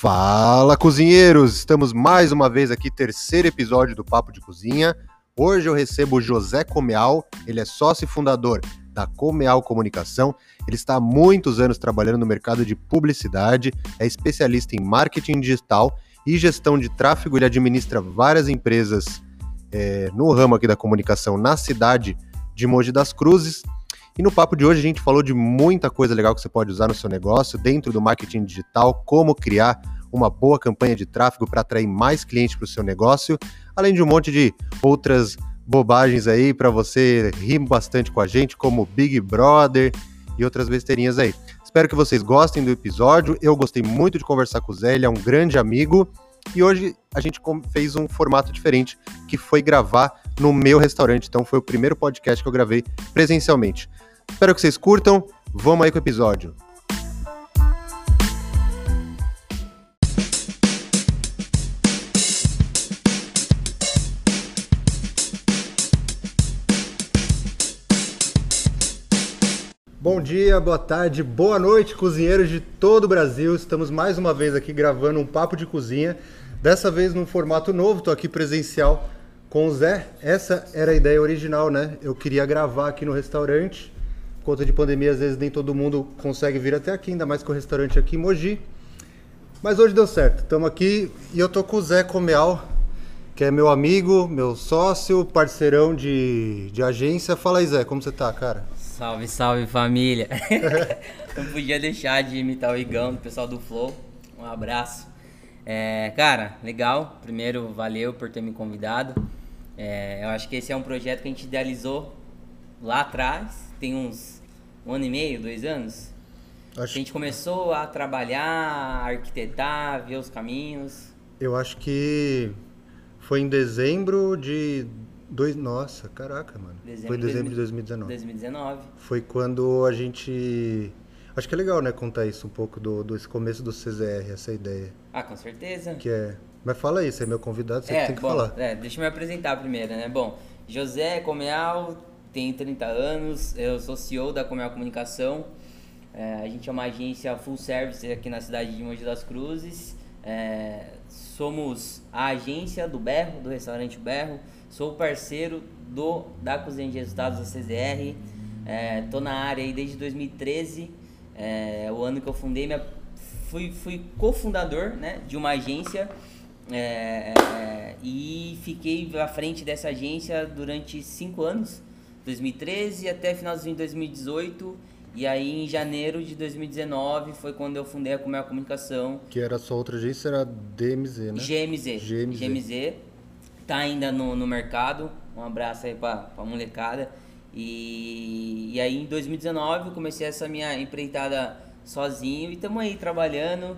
Fala, cozinheiros! Estamos mais uma vez aqui, terceiro episódio do Papo de Cozinha. Hoje eu recebo o José Comeal, ele é sócio e fundador da Comeal Comunicação. Ele está há muitos anos trabalhando no mercado de publicidade, é especialista em marketing digital e gestão de tráfego. Ele administra várias empresas é, no ramo aqui da comunicação na cidade de Mogi das Cruzes. E no papo de hoje a gente falou de muita coisa legal que você pode usar no seu negócio, dentro do marketing digital, como criar uma boa campanha de tráfego para atrair mais clientes para o seu negócio, além de um monte de outras bobagens aí para você rir bastante com a gente, como Big Brother e outras besteirinhas aí. Espero que vocês gostem do episódio. Eu gostei muito de conversar com o Zé, ele é um grande amigo. E hoje a gente fez um formato diferente, que foi gravar no meu restaurante. Então foi o primeiro podcast que eu gravei presencialmente. Espero que vocês curtam. Vamos aí com o episódio. Bom dia, boa tarde, boa noite, cozinheiros de todo o Brasil. Estamos mais uma vez aqui gravando um papo de cozinha. Dessa vez num formato novo, estou aqui presencial com o Zé. Essa era a ideia original, né? Eu queria gravar aqui no restaurante conta de pandemia, às vezes nem todo mundo consegue vir até aqui, ainda mais com o restaurante aqui em Mogi. Mas hoje deu certo. Estamos aqui e eu tô com o Zé Comeal, que é meu amigo, meu sócio, parceirão de, de agência. Fala aí, Zé, como você tá, cara? Salve, salve família! Não podia deixar de imitar o Igão, do pessoal do Flow. Um abraço. É, cara, legal. Primeiro, valeu por ter me convidado. É, eu acho que esse é um projeto que a gente idealizou lá atrás, tem uns um ano e meio, dois anos. Acho... A gente começou a trabalhar, a arquitetar, ver os caminhos. Eu acho que foi em dezembro de dois, nossa, caraca, mano. Dezembro foi em dezembro de 2019. 2019. Foi quando a gente Acho que é legal, né, contar isso um pouco do, do começo do CZR, essa ideia. Ah, com certeza. Que é. Mas fala aí, você é meu convidado, você é, tem que bom, falar. É, deixa eu me apresentar primeiro, né? Bom, José Comeal, tenho 30 anos, eu sou CEO da Comel Comunicação. É, a gente é uma agência full service aqui na cidade de Mogi das Cruzes. É, somos a agência do Berro, do restaurante Berro. Sou parceiro do da Cozinha de Resultados da CZR. Estou é, na área aí desde 2013, é, o ano que eu fundei. Minha, fui fui cofundador né, de uma agência é, é, e fiquei à frente dessa agência durante cinco anos. 2013 até finalzinho de 2018. E aí em janeiro de 2019 foi quando eu fundei a Comel Comunicação. Que era sua outra agência, era DMZ, né? GMZ. GMZ. GMZ. Tá ainda no, no mercado. Um abraço aí pra, pra molecada. E, e aí em 2019 eu comecei essa minha empreitada sozinho e estamos aí trabalhando,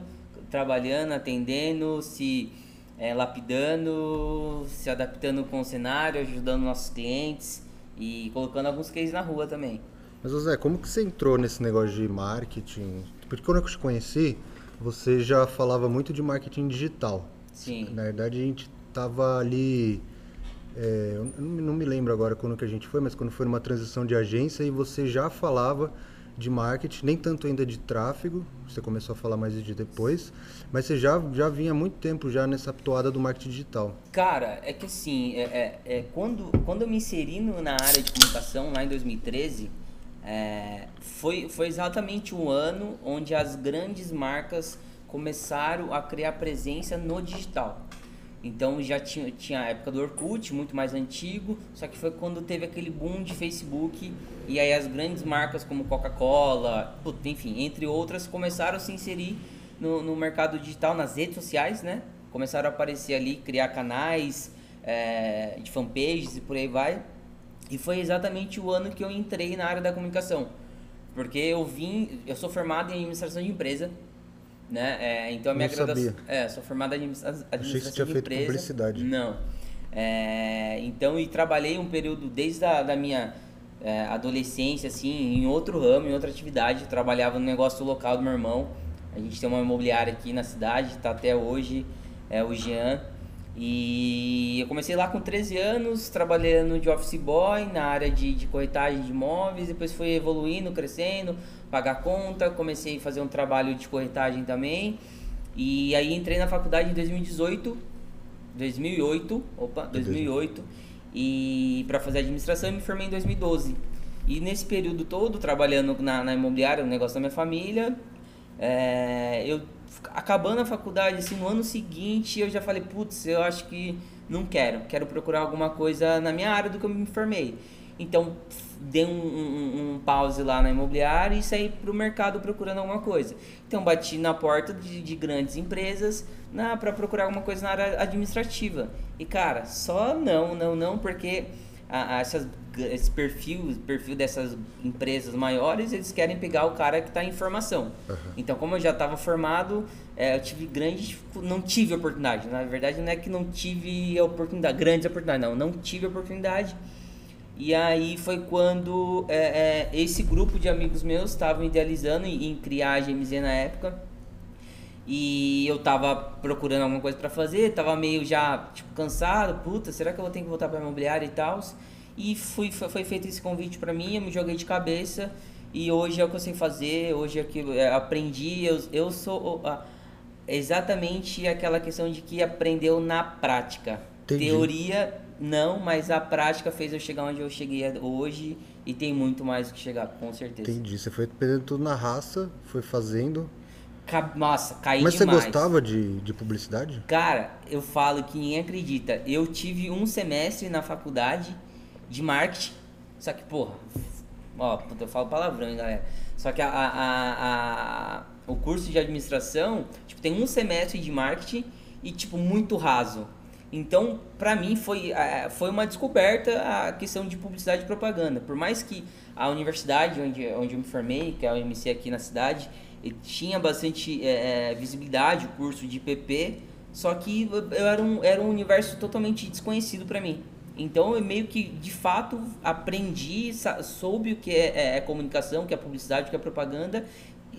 trabalhando, atendendo, se é, lapidando, se adaptando com o cenário, ajudando nossos clientes e colocando alguns cases na rua também. Mas, José, como que você entrou nesse negócio de marketing? Porque quando eu te conheci, você já falava muito de marketing digital. Sim. Na verdade, a gente tava ali... É, eu não me lembro agora quando que a gente foi, mas quando foi numa transição de agência e você já falava de marketing, nem tanto ainda de tráfego, você começou a falar mais de depois, mas você já, já vinha há muito tempo já nessa toada do marketing digital. Cara, é que assim, é, é, é quando, quando eu me inseri na área de comunicação, lá em 2013, é, foi, foi exatamente um ano onde as grandes marcas começaram a criar presença no digital. Então já tinha, tinha a época do Orkut, muito mais antigo, só que foi quando teve aquele boom de Facebook e aí as grandes marcas como Coca-Cola, enfim, entre outras, começaram a se inserir no, no, mercado digital, nas redes sociais, né? Começaram a aparecer ali, criar canais é, de fanpages e por aí vai. E foi exatamente o ano que eu entrei na área da comunicação. Porque eu vim, eu sou formado em administração de empresa, né? É, então a minha graduação. É, sou formada em administração Achei que você tinha feito empresa. publicidade. Não. É, então, e trabalhei um período desde a da minha é, adolescência, assim, em outro ramo, em outra atividade. trabalhava no negócio local do meu irmão. A gente tem uma imobiliária aqui na cidade, está até hoje, é o Jean. E eu comecei lá com 13 anos, trabalhando de office boy na área de, de corretagem de imóveis, depois fui evoluindo, crescendo, pagar conta, comecei a fazer um trabalho de corretagem também. E aí entrei na faculdade em 2018, 2008, opa, 2008, e para fazer administração me formei em 2012. E nesse período todo, trabalhando na, na imobiliária, no negócio da minha família, é, eu acabando a faculdade, assim, no ano seguinte, eu já falei, putz, eu acho que não quero, quero procurar alguma coisa na minha área do que eu me formei. Então, dei um, um, um pause lá na imobiliária e saí para o mercado procurando alguma coisa. Então, bati na porta de, de grandes empresas para procurar alguma coisa na área administrativa. E, cara, só não, não, não, porque a, a essas, esse perfil, perfil dessas empresas maiores, eles querem pegar o cara que está em formação. Uhum. Então, como eu já estava formado, é, eu tive grande, não tive oportunidade. Na verdade, não é que não tive oportunidade, grandes oportunidades, não, não tive oportunidade. E aí foi quando é, é, esse grupo de amigos meus estavam idealizando em, em, criar a GMZ na época. E eu tava procurando alguma coisa para fazer, tava meio já tipo, cansado, puta, será que eu vou ter que voltar para imobiliária e tal? E fui, foi, foi feito esse convite para mim, eu me joguei de cabeça e hoje é o que eu sei fazer, hoje é que eu é, aprendi, eu, eu sou exatamente aquela questão de que aprendeu na prática. Entendi. Teoria não, mas a prática fez eu chegar onde eu cheguei hoje e tem muito mais que chegar, com certeza. Entendi. Você foi perdendo tudo na raça, foi fazendo. Nossa, caí Mas demais. você gostava de, de publicidade? Cara, eu falo que ninguém acredita. Eu tive um semestre na faculdade de marketing. Só que, porra, ó, eu falo palavrão, hein, galera. Só que a, a, a, o curso de administração, tipo, tem um semestre de marketing e, tipo, muito raso. Então, para mim, foi, foi uma descoberta a questão de publicidade e propaganda. Por mais que a universidade onde, onde eu me formei, que é a UMC aqui na cidade, tinha bastante é, é, visibilidade, o curso de PP, só que eu era um, era um universo totalmente desconhecido para mim. Então, eu meio que, de fato, aprendi, soube o que é, é, é comunicação, o que é publicidade, o que é propaganda,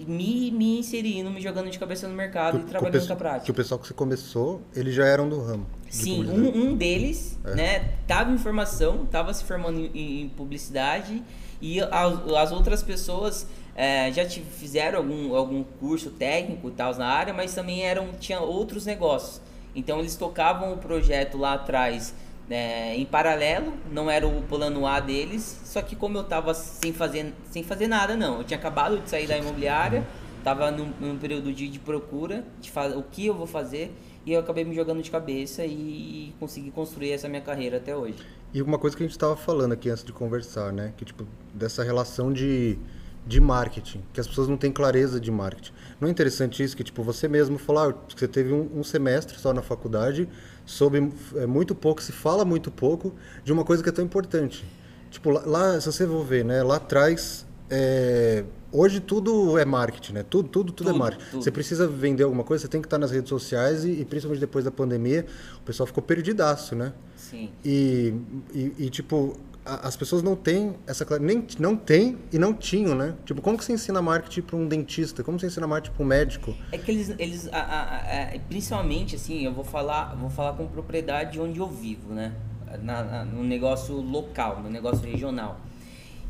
me, me inserindo, me jogando de cabeça no mercado que, e trabalhando com a prática. Que o pessoal que você começou, eles já eram do ramo. Sim, um, um deles, é. né, tava em formação, tava se formando em, em publicidade e as, as outras pessoas é, já fizeram algum, algum curso técnico e tal na área, mas também eram tinha outros negócios. Então eles tocavam o projeto lá atrás é, em paralelo, não era o plano A deles, só que como eu tava sem fazer, sem fazer nada, não. Eu tinha acabado de sair da imobiliária, tava num, num período de, de procura, de fazer o que eu vou fazer, e eu acabei me jogando de cabeça e consegui construir essa minha carreira até hoje. E uma coisa que a gente estava falando aqui antes de conversar, né? Que tipo, dessa relação de, de marketing, que as pessoas não têm clareza de marketing. Não é interessante isso que tipo, você mesmo falou ah, que você teve um, um semestre só na faculdade, soube é, muito pouco, se fala muito pouco de uma coisa que é tão importante Tipo, lá, lá, se você for ver, né? Lá atrás, é, hoje tudo é marketing, né? Tudo, tudo, tudo, tudo é marketing. Tudo. Você precisa vender alguma coisa, você tem que estar nas redes sociais e, e, principalmente depois da pandemia, o pessoal ficou perdidaço, né? Sim. E, e, e tipo, a, as pessoas não têm essa nem não tem e não tinham, né? Tipo, como que você ensina marketing para um dentista? Como você ensina marketing para um médico? É que eles, eles a, a, principalmente assim, eu vou falar, vou falar com propriedade onde eu vivo, né? na, na, no negócio local, no negócio regional.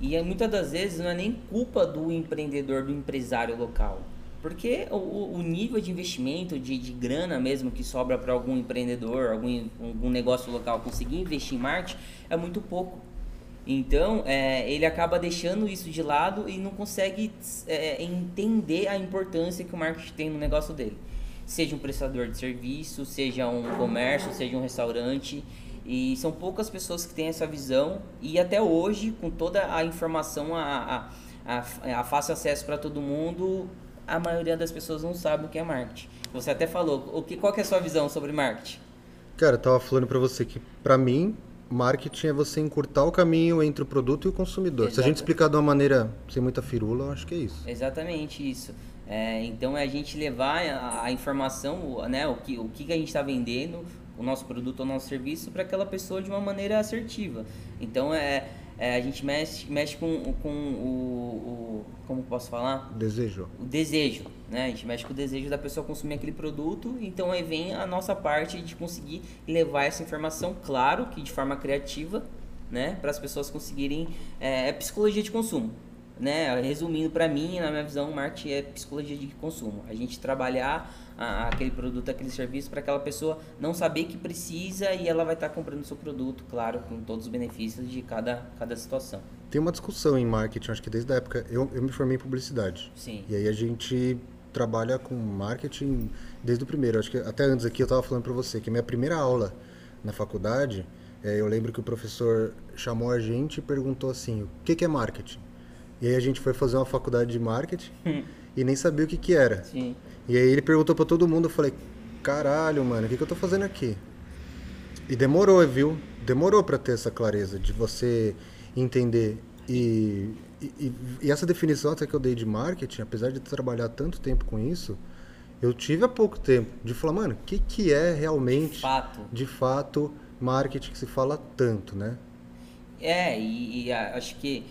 E é, muitas das vezes não é nem culpa do empreendedor, do empresário local. Porque o, o nível de investimento, de, de grana mesmo que sobra para algum empreendedor, algum, algum negócio local conseguir investir em marketing é muito pouco. Então, é, ele acaba deixando isso de lado e não consegue é, entender a importância que o marketing tem no negócio dele. Seja um prestador de serviço, seja um comércio, seja um restaurante. E são poucas pessoas que têm essa visão e até hoje, com toda a informação a, a, a, a fácil acesso para todo mundo, a maioria das pessoas não sabe o que é marketing. Você até falou, o que, qual que é a sua visão sobre marketing? Cara, eu tava falando para você que, para mim, marketing é você encurtar o caminho entre o produto e o consumidor. Exato. Se a gente explicar de uma maneira sem muita firula, eu acho que é isso. Exatamente isso. É, então é a gente levar a, a informação, né, o que, o que a gente está vendendo, o nosso produto ou nosso serviço para aquela pessoa de uma maneira assertiva. Então é, é, a gente mexe, mexe com, com o, o, como posso falar? Desejo. O desejo, né? A gente mexe com o desejo da pessoa consumir aquele produto, então aí vem a nossa parte de conseguir levar essa informação, claro, que de forma criativa, né? Para as pessoas conseguirem. É, é psicologia de consumo. Né, resumindo para mim, na minha visão, marketing é psicologia de consumo. A gente trabalhar a, aquele produto, aquele serviço para aquela pessoa não saber que precisa e ela vai estar tá comprando o seu produto, claro, com todos os benefícios de cada, cada situação. Tem uma discussão em marketing, acho que desde a época, eu, eu me formei em publicidade. Sim. E aí a gente trabalha com marketing desde o primeiro. Acho que até antes aqui eu estava falando para você que minha primeira aula na faculdade, é, eu lembro que o professor chamou a gente e perguntou assim, o que, que é marketing? E aí a gente foi fazer uma faculdade de marketing e nem sabia o que, que era. Sim. E aí ele perguntou para todo mundo, eu falei, caralho, mano, o que, que eu tô fazendo aqui? E demorou, viu? Demorou para ter essa clareza de você entender. E, e, e, essa definição até que eu dei de marketing, apesar de trabalhar tanto tempo com isso, eu tive há pouco tempo de falar, mano, o que, que é realmente, de fato. de fato, marketing que se fala tanto, né? É, e, e acho que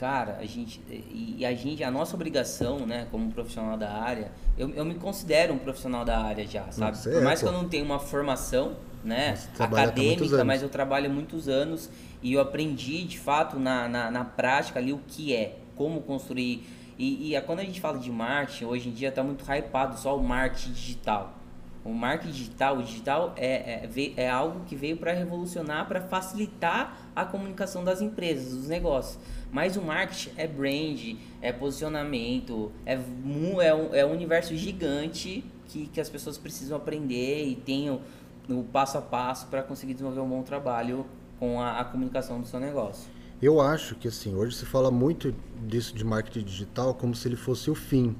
cara, a gente e a gente a nossa obrigação, né, como profissional da área, eu, eu me considero um profissional da área já, sabe? Você Por mais é, que eu não tenha uma formação, né, acadêmica, mas eu trabalho há muitos anos e eu aprendi de fato na, na, na prática ali o que é, como construir. E, e quando a gente fala de marketing, hoje em dia está muito hypado só o marketing digital. O marketing digital, o digital é, é, é algo que veio para revolucionar, para facilitar a comunicação das empresas, dos negócios. Mas o marketing é brand, é posicionamento, é, é, um, é um universo gigante que, que as pessoas precisam aprender e o, o passo a passo para conseguir desenvolver um bom trabalho com a, a comunicação do seu negócio. Eu acho que assim, hoje se fala muito disso de marketing digital como se ele fosse o fim.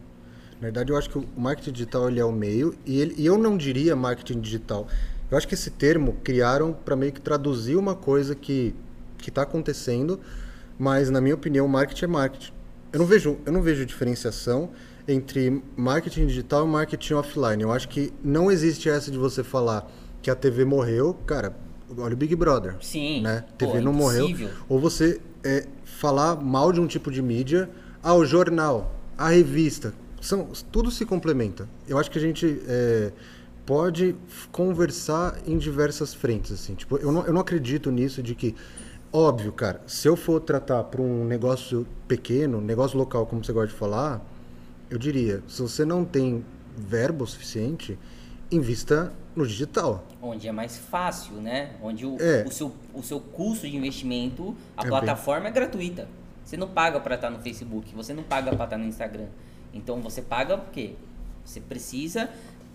Na verdade, eu acho que o marketing digital ele é o meio e, ele, e eu não diria marketing digital. Eu acho que esse termo criaram para meio que traduzir uma coisa que que está acontecendo, mas na minha opinião, marketing é marketing. Eu não vejo, eu não vejo diferenciação entre marketing digital e marketing offline. Eu acho que não existe essa de você falar que a TV morreu, cara. Olha o Big Brother. Sim. Né? TV não morreu. Ou você é, falar mal de um tipo de mídia, ah, o jornal, a revista, são, tudo se complementa. Eu acho que a gente é, pode conversar em diversas frentes, assim. Tipo, eu não, eu não acredito nisso de que Óbvio, cara. Se eu for tratar para um negócio pequeno, negócio local, como você gosta de falar, eu diria: se você não tem verbo suficiente, invista no digital. Onde é mais fácil, né? Onde o, é. o, seu, o seu custo de investimento, a é plataforma bem... é gratuita. Você não paga para estar no Facebook, você não paga para estar no Instagram. Então você paga o quê? Você precisa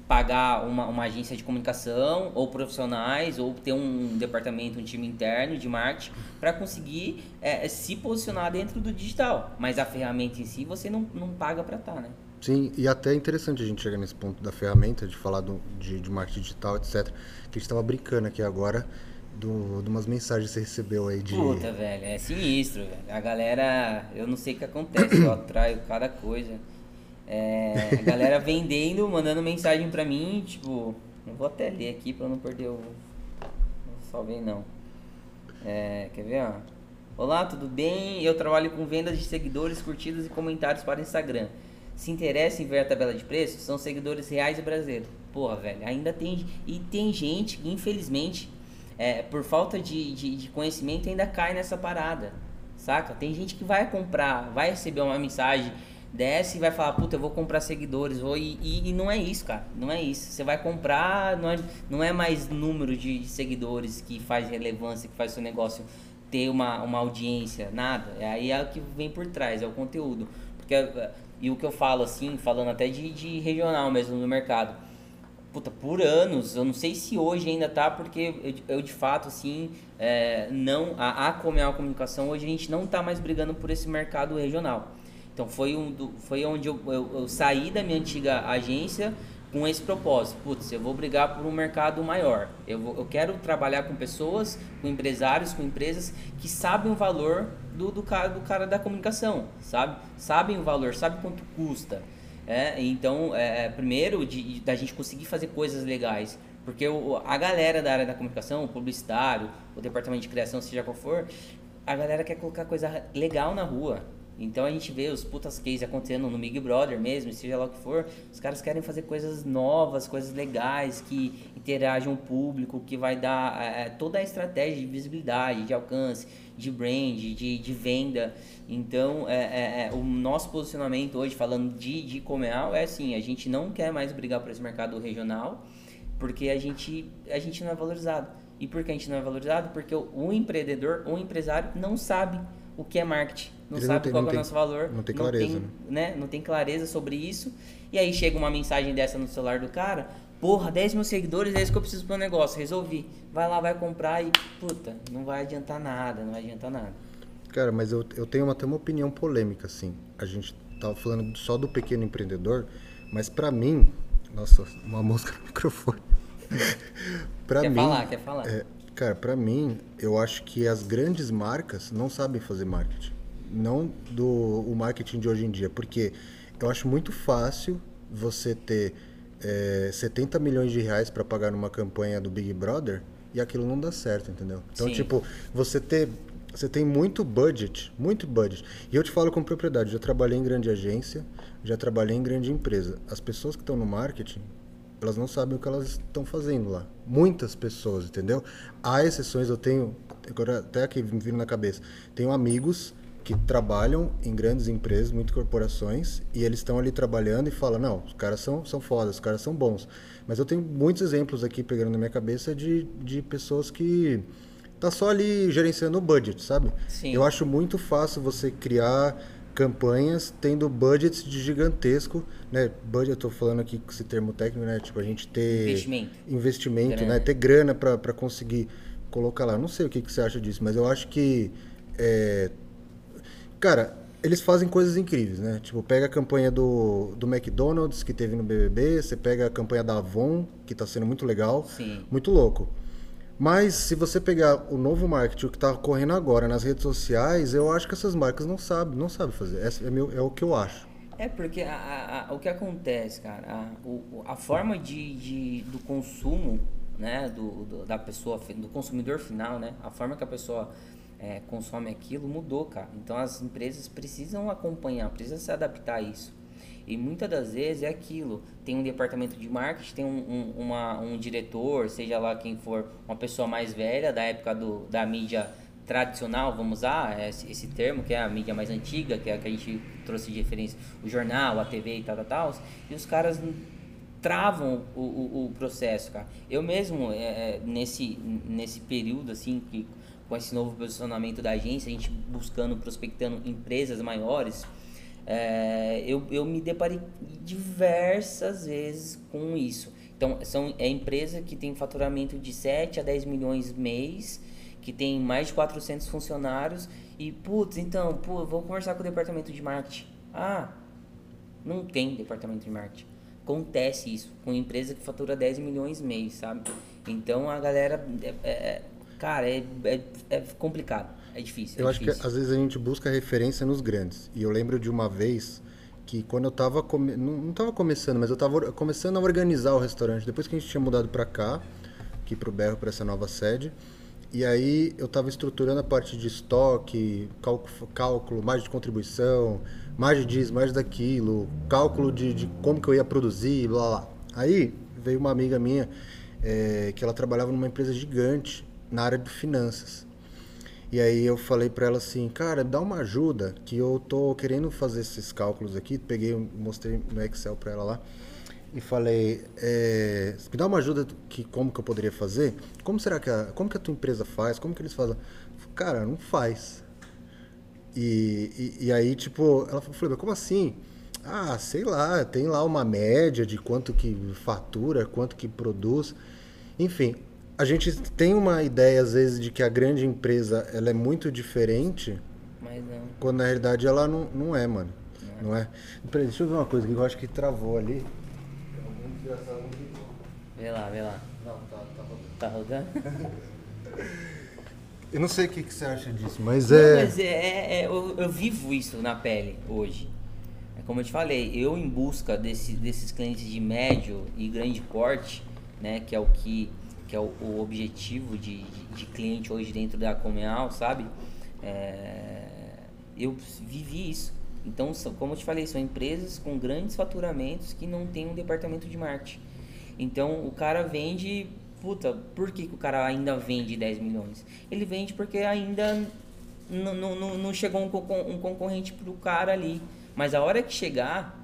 pagar uma, uma agência de comunicação ou profissionais ou ter um departamento, um time interno de marketing para conseguir é, se posicionar dentro do digital. Mas a ferramenta em si você não, não paga para estar, tá, né? Sim, e até é interessante a gente chegar nesse ponto da ferramenta, de falar do, de, de marketing digital, etc. Que a gente estava brincando aqui agora do, de umas mensagens que você recebeu aí de. Puta, velho, é sinistro, velho. A galera, eu não sei o que acontece, eu atraio cada coisa. É, a galera vendendo, mandando mensagem pra mim, tipo, não vou até ler aqui pra não perder o. Não salvei não. É, quer ver, ó? Olá, tudo bem? Eu trabalho com vendas de seguidores, curtidas e comentários para Instagram. Se interessa em ver a tabela de preços, são seguidores reais e brasileiros. Porra, velho, ainda tem. E tem gente, infelizmente, é, por falta de, de, de conhecimento, ainda cai nessa parada. Saca? Tem gente que vai comprar, vai receber uma mensagem desce e vai falar, puta, eu vou comprar seguidores. Ou, e, e, e, não é isso, cara. Não é isso. Você vai comprar, não é, não é mais número de seguidores que faz relevância, que faz seu negócio ter uma, uma audiência, nada. É aí é o que vem por trás, é o conteúdo. Porque, e o que eu falo assim, falando até de, de regional mesmo no mercado. Puta, por anos, eu não sei se hoje ainda tá, porque eu, eu de fato, assim, é, não, a, a Comunicação, hoje a gente não tá mais brigando por esse mercado regional. Então foi, um do, foi onde eu, eu, eu, saí da minha antiga agência com esse propósito. Putz, eu vou brigar por um mercado maior. Eu, vou, eu quero trabalhar com pessoas, com empresários, com empresas que sabem o valor do, do, cara, do cara da comunicação, sabe? Sabem o valor, sabem quanto custa. É, então, é, primeiro, de, de, da gente conseguir fazer coisas legais. Porque o, a galera da área da comunicação, o publicitário, o departamento de criação, seja qual for, a galera quer colocar coisa legal na rua Então a gente vê os putas cases acontecendo no Big Brother mesmo, seja lá o que for. Os caras querem fazer coisas novas, coisas legais, que interagem o público, que vai dar é, toda a estratégia de visibilidade, de alcance, de brand, de, de venda. Então é, é, é o nosso posicionamento hoje, falando de, de comercial, é assim, a gente não quer mais brigar por esse mercado regional, porque a gente, a gente não é valorizado. E por que a gente não é valorizado? Porque o, o empreendedor, o empresário não sabe o que é marketing, não Ele sabe não tem, qual é o nosso valor, não tem clareza, não tem, né? né? não tem clareza sobre isso. E aí chega uma mensagem dessa no celular do cara, porra, 10 mil seguidores, é isso que eu preciso para o negócio, resolvi. Vai lá, vai comprar e, puta, não vai adiantar nada, não vai adiantar nada. Cara, mas eu, eu tenho até uma opinião polêmica, assim. A gente tava falando só do pequeno empreendedor, mas para mim, nossa, uma mosca no microfone. pra quer mim, falar, quer falar. É, Cara, para mim, eu acho que as grandes marcas não sabem fazer marketing. Não do o marketing de hoje em dia, porque eu acho muito fácil você ter é, 70 milhões de reais para pagar numa campanha do Big Brother e aquilo não dá certo, entendeu? Então, Sim. tipo, você ter você tem muito budget, muito budget. E eu te falo com propriedade, já trabalhei em grande agência, já trabalhei em grande empresa. As pessoas que estão no marketing, elas não sabem o que elas estão fazendo lá. Muitas pessoas, entendeu? Há exceções, eu tenho, agora até aqui me vindo na cabeça, tenho amigos que trabalham em grandes empresas, muitas corporações, e eles estão ali trabalhando e falam, não, os caras são, são fodas, os caras são bons. Mas eu tenho muitos exemplos aqui pegando na minha cabeça de, de pessoas que tá só ali gerenciando o budget, sabe? Sim. Eu acho muito fácil você criar campanhas tendo budgets de gigantesco, né? Budget, eu tô falando aqui com esse termo técnico, né? Tipo, a gente ter investimento, investimento né? Ter grana para conseguir colocar lá. Não sei o que, que você acha disso, mas eu acho que é... cara, eles fazem coisas incríveis, né? Tipo, pega a campanha do, do McDonald's que teve no BBB, você pega a campanha da Avon, que tá sendo muito legal, Sim. muito louco. Mas se você pegar o novo marketing, o que está ocorrendo agora nas redes sociais, eu acho que essas marcas não sabem, não sabem fazer. É, meu, é o que eu acho. É porque a, a, o que acontece, cara, a, o, a forma de, de, do consumo, né, do, do, da pessoa, do consumidor final, né, a forma que a pessoa é, consome aquilo mudou, cara. Então as empresas precisam acompanhar, precisam se adaptar a isso. E muitas das vezes é aquilo. Tem um departamento de marketing, tem um, um, uma, um diretor, seja lá quem for, uma pessoa mais velha, da época do, da mídia tradicional, vamos usar esse, esse, termo, que é a mídia mais antiga, que é a que a gente trouxe de referência, o jornal, a TV e tal, tal, tal. E os caras travam o, o, o processo, cara. Eu mesmo, é, é, nesse, nesse período, assim, que com esse novo posicionamento da agência, a gente buscando, prospectando empresas maiores, é, eu, eu me deparei diversas vezes com isso. Então, são, é empresa que tem faturamento de 7 a 10 milhões mês, que tem mais de 400 funcionários e, putz, então, pô, vou conversar com o departamento de marketing. Ah, não tem departamento de marketing. Acontece isso com empresa que fatura 10 milhões mês, sabe? Então, a galera, é, é, cara, é, é, é complicado. É difícil. É eu difícil. acho que às vezes a gente busca referência nos grandes. E eu lembro de uma vez que quando eu estava come... não estava começando, mas eu estava começando a organizar o restaurante. Depois que a gente tinha mudado para cá, aqui para o Berro, para essa nova sede, e aí eu estava estruturando a parte de estoque, cálculo, cálculo, margem de contribuição, margem disso, margem daquilo, cálculo de, de como que eu ia produzir, blá blá. Aí veio uma amiga minha é, que ela trabalhava numa empresa gigante na área de finanças. E aí eu falei para ela assim, cara, dá uma ajuda, que eu tô querendo fazer esses cálculos aqui. Peguei, mostrei no Excel para ela lá e falei, é, me dá uma ajuda que como que eu poderia fazer? Como será que a, como que a tua empresa faz? Como que eles fazem? Cara, não faz. E, e, e aí tipo, ela falou, mas como assim? Ah, sei lá, tem lá uma média de quanto que fatura, quanto que produz. Enfim, a gente tem uma ideia às vezes de que a grande empresa ela é muito diferente, mas não. Quando na realidade ela não, não é, mano. Não é. Não é? Peraí, deixa eu ver uma coisa que eu acho que travou ali. Vê lá, vê lá. Não, tá, tá rodando. Tá rodando? eu não sei o que, que você acha disso, mas não, é. Mas é, é, é eu, eu, vivo isso na pele hoje. É como eu te falei, eu em busca desse, desses clientes de médio e grande porte, né, que é o que que é o, o objetivo de, de, de, cliente hoje dentro da Comeal, sabe? É, Eu vivi isso. Então, como eu te falei, são empresas com grandes faturamentos que não tem um departamento de marketing. Então, o cara vende. Puta, por que, que o cara ainda vende 10 milhões? Ele vende porque ainda não chegou um, um concorrente pro cara ali. Mas a hora que chegar,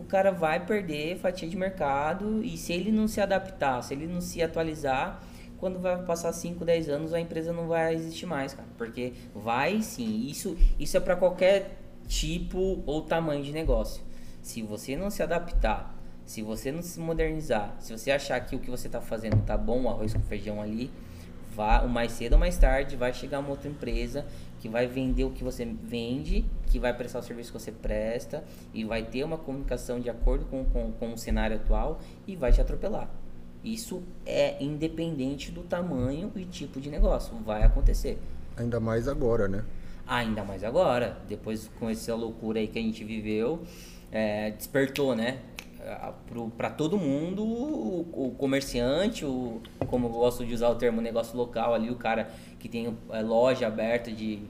o cara vai perder fatia de mercado e se ele não se adaptar, se ele não se atualizar, quando vai passar 5, 10 anos a empresa não vai existir mais, cara. Porque vai sim, isso, isso é para qualquer tipo ou tamanho de negócio. Se você não se adaptar, se você não se modernizar, se você achar que o que você está fazendo tá bom, arroz com feijão ali, vá, mais cedo ou mais tarde vai chegar uma outra empresa que vai vender o que você vende, que vai prestar o serviço que você presta e vai ter uma comunicação de acordo com, com, com o cenário atual e vai te atropelar. Isso é independente do tamanho e tipo de negócio. Vai acontecer. Ainda mais agora, né? Ainda mais agora. Depois com essa loucura aí que a gente viveu, é, despertou, né? Para todo mundo, o, o, comerciante, o, como eu gosto de usar o termo negócio local ali, o cara que tem é, loja aberta de,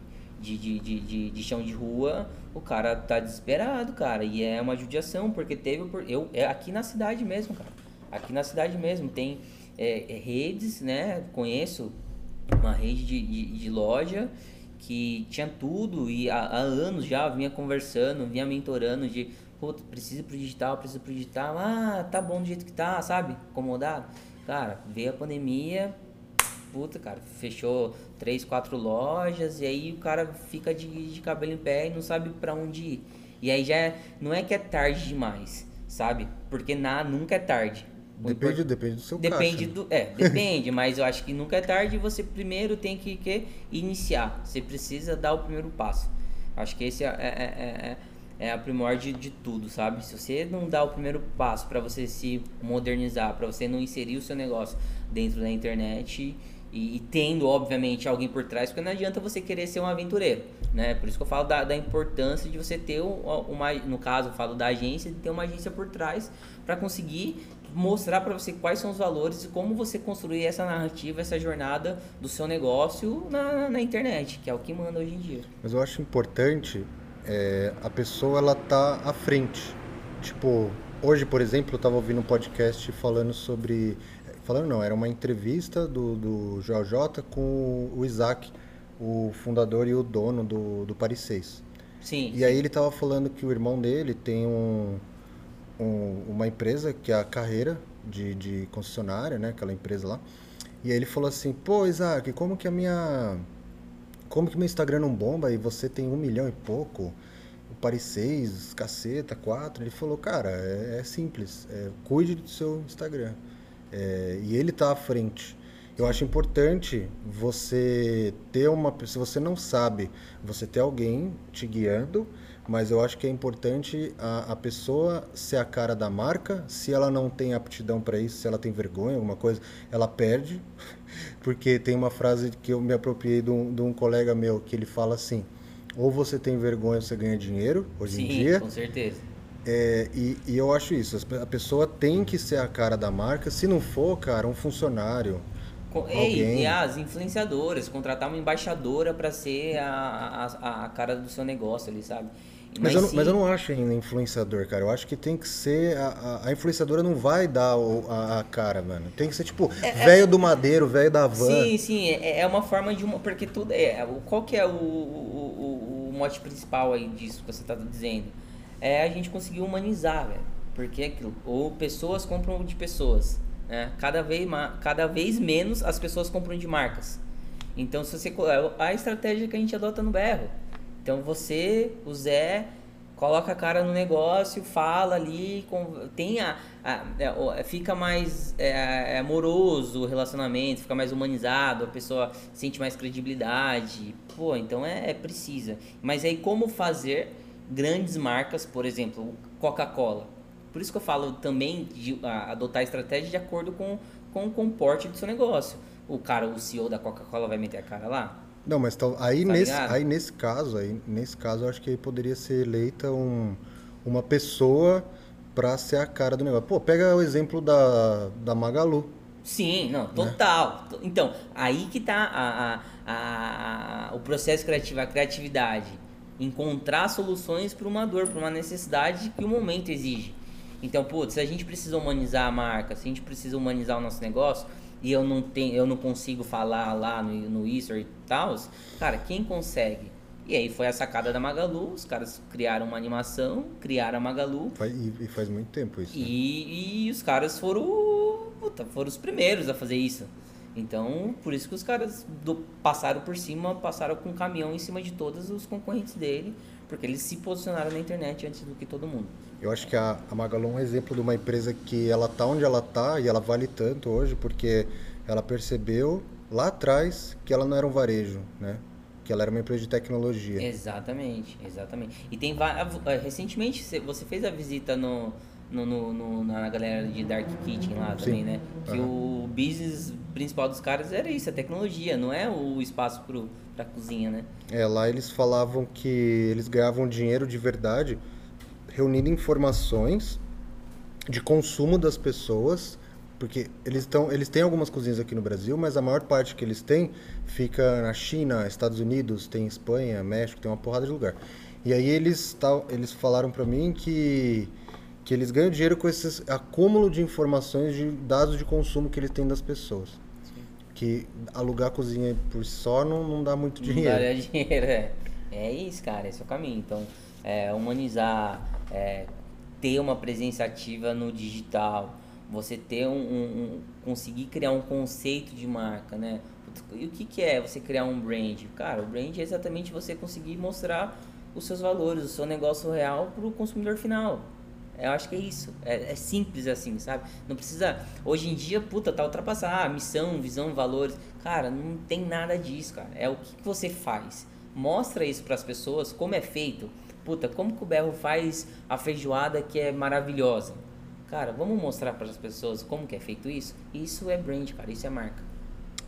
de, de, de, de, chão de rua, o cara tá desesperado, cara. E é uma judiação, porque teve. Eu, é aqui na cidade mesmo, cara Aqui na cidade mesmo tem é, é, redes, né? Conheço uma rede de, de, de, loja que tinha tudo e há, há, anos já vinha conversando, vinha mentorando de pô, precisa pro digital, precisa pro digital, ah, tá bom do jeito que tá, sabe? Acomodado. Cara, veio a pandemia, puta, cara, fechou três, quatro lojas e aí o cara fica de, de cabelo em pé e não sabe para onde ir. E aí já é, não é que é tarde demais, sabe? Porque na, nunca é tarde. Depende, depende do seu depende caixa. do É, depende, mas eu acho que nunca é tarde você primeiro tem que, que iniciar. Você precisa dar o primeiro passo. Acho que esse é, é, é, é, a primórdia de tudo, sabe? Se você não dá o primeiro passo para você se modernizar, para você não inserir o seu negócio dentro da internet e, e, tendo, obviamente, alguém por trás, porque não adianta você querer ser um aventureiro, né? Por isso que eu falo da, da importância de você ter uma, no caso, eu falo da agência, de ter uma agência por trás para conseguir mostrar para você quais são os valores e como você construir essa narrativa, essa jornada do seu negócio na, na internet, que é o que manda hoje em dia. Mas eu acho importante é, a pessoa ela tá à frente. Tipo, hoje, por exemplo, eu estava ouvindo um podcast falando sobre falando não, era uma entrevista do, do JJ com o Isaac, o fundador e o dono do, do Paris 6. Sim. E aí ele tava falando que o irmão dele tem um, um, uma empresa que é a Carreira de, de concessionária, né? Aquela empresa lá. E aí ele falou assim, pô, Isaac, como que a minha... Como que meu Instagram não bomba e você tem um milhão e pouco? O Paris 6, caceta, 4. Ele falou, cara, é, é simples. É, cuide do seu Instagram. É, e ele está à frente. Eu acho importante você ter uma. Se você não sabe, você ter alguém te guiando, mas eu acho que é importante a, a pessoa ser a cara da marca. Se ela não tem aptidão para isso, se ela tem vergonha, alguma coisa, ela perde. Porque tem uma frase que eu me apropriei de um, de um colega meu que ele fala assim: ou você tem vergonha, você ganha dinheiro, hoje Sim, em dia. Com certeza é, e, e, eu acho isso, a pessoa tem que ser a cara da marca, se não for, cara, um funcionário. Com, ei, e as influenciadoras, contratar uma embaixadora para ser a, a, a, cara do seu negócio ali, sabe? Mas, mas, eu, não, mas eu não acho ainda influenciador, cara. Eu acho que tem que ser. A, a influenciadora não vai dar o, a, a, cara, mano. Tem que ser tipo, é, é velho é, do madeiro, velho da van. Sim, sim. É, é, uma forma de uma. Porque tudo. É, qual que é o, o, o, mote principal aí disso que você tá dizendo? é a gente conseguir humanizar, velho. Porque é aquilo, ou pessoas compram de pessoas, né? Cada vez, cada vez menos as pessoas compram de marcas. Então, se você é a estratégia que a gente adota no berro. Então, você, o Zé, coloca a cara no negócio, fala ali, tem a, a, é, fica mais é, é, amoroso o relacionamento, fica mais humanizado, a pessoa sente mais credibilidade. Pô, então é, é precisa. Mas aí como fazer grandes marcas, por exemplo, Coca-Cola. Por isso que eu falo também de a, adotar estratégia de acordo com, com o comporte do seu negócio. O cara, o CEO da Coca-Cola vai meter a cara lá? Não, mas tá, aí, tá nesse, aí nesse caso, aí nesse caso, eu acho que poderia ser eleita um, uma pessoa para ser a cara do negócio. Pô, pega o exemplo da, da Magalu. Sim, não, né? total. Né? Então, aí que tá a, a, a, o processo criativo, a criatividade encontrar soluções para uma dor, para uma necessidade que o momento exige. Então, putz, se a gente precisa humanizar a marca, se a gente precisa humanizar o nosso negócio, e eu não tenho, eu não consigo falar lá no, no Easter e tal, cara, quem consegue? E aí foi a sacada da Magalu, os caras criaram uma animação, criaram a Magalu. E, faz muito tempo isso. Né? E, e os caras foram, puta, foram os primeiros a fazer isso. Então, por isso que os caras do, passaram por cima, passaram com um caminhão em cima de todos os concorrentes dele, porque eles se posicionaram na internet antes do que todo mundo. Eu acho que a, a Magalu é um exemplo de uma empresa que ela tá onde ela tá e ela vale tanto hoje porque ela percebeu lá atrás que ela não era um varejo, né? Que ela era uma empresa de tecnologia. Exatamente, exatamente. E tem recentemente você fez a visita no, no, no, no, na galera de Dark Kitchen lá Sim. também, né? Que uhum. o business principal dos caras era isso, a tecnologia, não é o espaço pro, pra cozinha, né? É, lá eles falavam que eles ganhavam dinheiro de verdade reunindo informações de consumo das pessoas, porque eles, tão, eles têm algumas cozinhas aqui no Brasil, mas a maior parte que eles têm fica na China, Estados Unidos, tem Espanha, México, tem uma porrada de lugar. E aí eles, tal, eles falaram para mim que, que eles ganham dinheiro com esse acúmulo de informações, de dados de consumo que eles têm das pessoas. Sim. Que alugar a cozinha por si só não, não dá muito dinheiro. Não dá dinheiro, é. É isso, cara, esse é o caminho. Então, é, humanizar, é, ter uma presença ativa no digital, você ter um, um, um, conseguir criar um conceito de marca, né? E o que, que é você criar um brand? Cara, o brand é exatamente você conseguir mostrar os seus valores, o seu negócio real para o consumidor final. Eu acho que é isso. É, é, simples assim, sabe? Não precisa. Hoje em dia, puta, tá ultrapassado. Ah, missão, visão, valores. Cara, não tem nada disso, cara. É o que, que você faz. Mostra isso para as pessoas, como é feito puta, como que o Berro faz a feijoada que é maravilhosa? Cara, vamos mostrar para as pessoas como que é feito isso? Isso é brand, cara, isso é marca.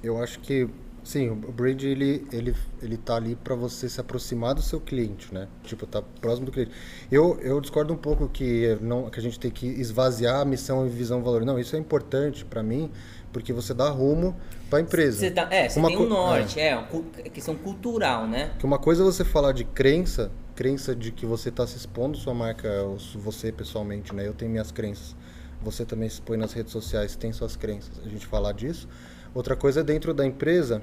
Eu acho que sim, o brand ele ele ele tá ali para você se aproximar do seu cliente, né? Tipo, tá próximo do cliente. Eu eu discordo um pouco que não que a gente tem que esvaziar a missão e visão valor. Não, isso é importante para mim, porque você dá rumo para a empresa. Você tá, é, você uma tem um norte, é, é questão cultural, né? Que uma coisa é você falar de crença, crença de que você está se expondo sua marca, você pessoalmente, né? Eu tenho minhas crenças. Você também se expõe nas redes sociais, tem suas crenças. A gente falar disso. Outra coisa é dentro da empresa,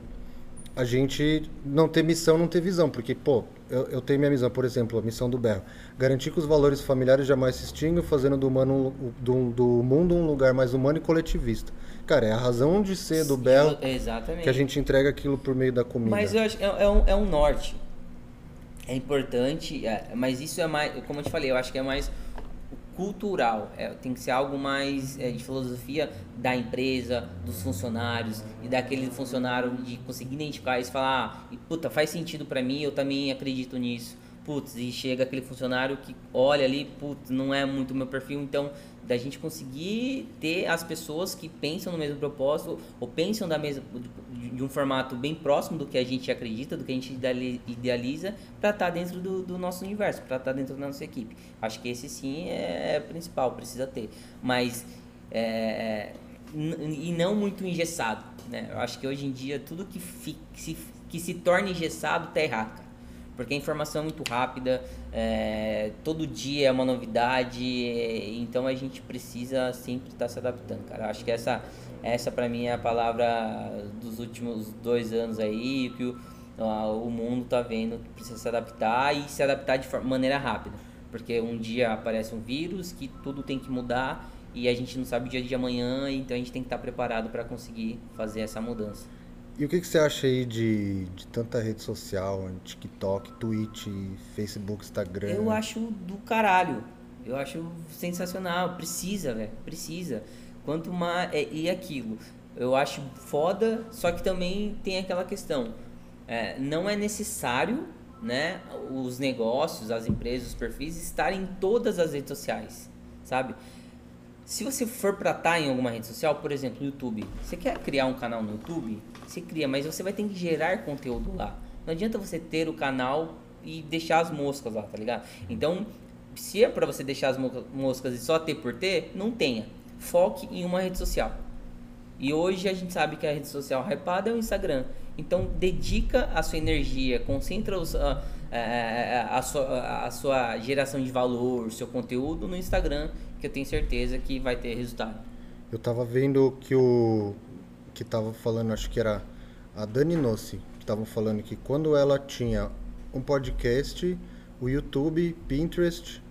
a gente não ter missão, não ter visão. Porque, pô, eu, eu tenho minha missão, por exemplo, a missão do Berro. Garantir que os valores familiares jamais se extinguam, fazendo do, humano, do, do mundo um lugar mais humano e coletivista. Cara, é a razão de ser do Berro Exatamente. que a gente entrega aquilo por meio da comida. Mas eu acho é, é um, é um norte é importante, é, mas isso é mais, como eu te falei, eu acho que é mais cultural, é, tem que ser algo mais é, de filosofia da empresa, dos funcionários e daquele funcionário de conseguir identificar e falar, ah, puta, faz sentido para mim, eu também acredito nisso. Putz, e chega aquele funcionário que olha ali, putz, não é muito meu perfil, então da gente conseguir ter as pessoas que pensam no mesmo propósito ou pensam da mesma de um formato bem próximo do que a gente acredita, do que a gente idealiza, para estar tá dentro do, do nosso universo, para estar tá dentro da nossa equipe. Acho que esse sim é principal, precisa ter. Mas é, e não muito engessado, né? Eu acho que hoje em dia tudo que, fi, que, se, que se torna engessado tá errado, cara porque a informação é muito rápida, é, todo dia é uma novidade, então a gente precisa sempre estar tá se adaptando, cara. Acho que essa, essa para mim é a palavra dos últimos dois anos aí, que o, o mundo tá vendo que precisa se adaptar e se adaptar de maneira rápida, porque um dia aparece um vírus que tudo tem que mudar e a gente não sabe o dia de amanhã, então a gente tem que estar preparado para conseguir fazer essa mudança. E o que, que você acha aí de, de tanta rede social, TikTok, Twitch, Facebook, Instagram? Eu acho do caralho. Eu acho sensacional. Precisa, velho. Precisa. Quanto mais. É, e aquilo. Eu acho foda, só que também tem aquela questão. É, não é necessário né, os negócios, as empresas, os perfis estarem em todas as redes sociais, sabe? Se você for pra estar tá em alguma rede social, por exemplo, YouTube, você quer criar um canal no YouTube? Você cria, mas você vai ter que gerar conteúdo lá. Não adianta você ter o canal e deixar as moscas lá, tá ligado? Então, se é para você deixar as moscas e só ter por ter, não tenha. Foque em uma rede social. E hoje a gente sabe que a rede social hypada é o Instagram. Então, dedica a sua energia, concentra os, uh, é, a, sua, a sua geração de valor, seu conteúdo no Instagram, que eu tenho certeza que vai ter resultado. Eu tava vendo que o que tava falando, acho que era a Dani Nossi, que estavam falando que quando ela tinha um podcast, o YouTube, Pinterest,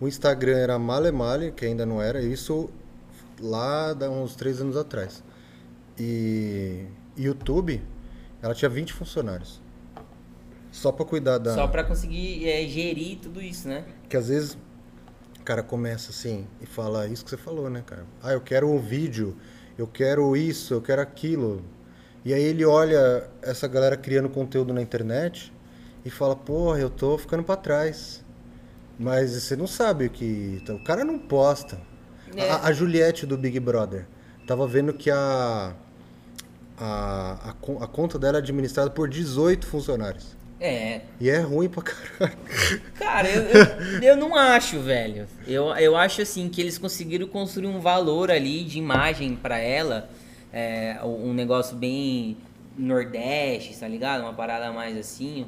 o Instagram era Male Male, que ainda não era, isso lá há uns três anos atrás. E YouTube, ela tinha 20 funcionários. Só para cuidar da. Só para conseguir é, gerir tudo isso, né? Que às vezes o cara começa assim e fala isso que você falou, né, cara? Ah, eu quero um vídeo, eu quero isso, eu quero aquilo. E aí ele olha essa galera criando conteúdo na internet e fala, porra, eu tô ficando para trás. Mas você não sabe o que. Então, o cara não posta. É. A, a Juliette do Big Brother. Tava vendo que a, a, a, a conta dela é administrada por 18 funcionários. É. E é ruim pra caralho. Cara, eu, eu, eu, não acho, velho. Eu, eu acho assim que eles conseguiram construir um valor ali de imagem para ela. É, um negócio bem nordeste, tá ligado? Uma parada mais assim.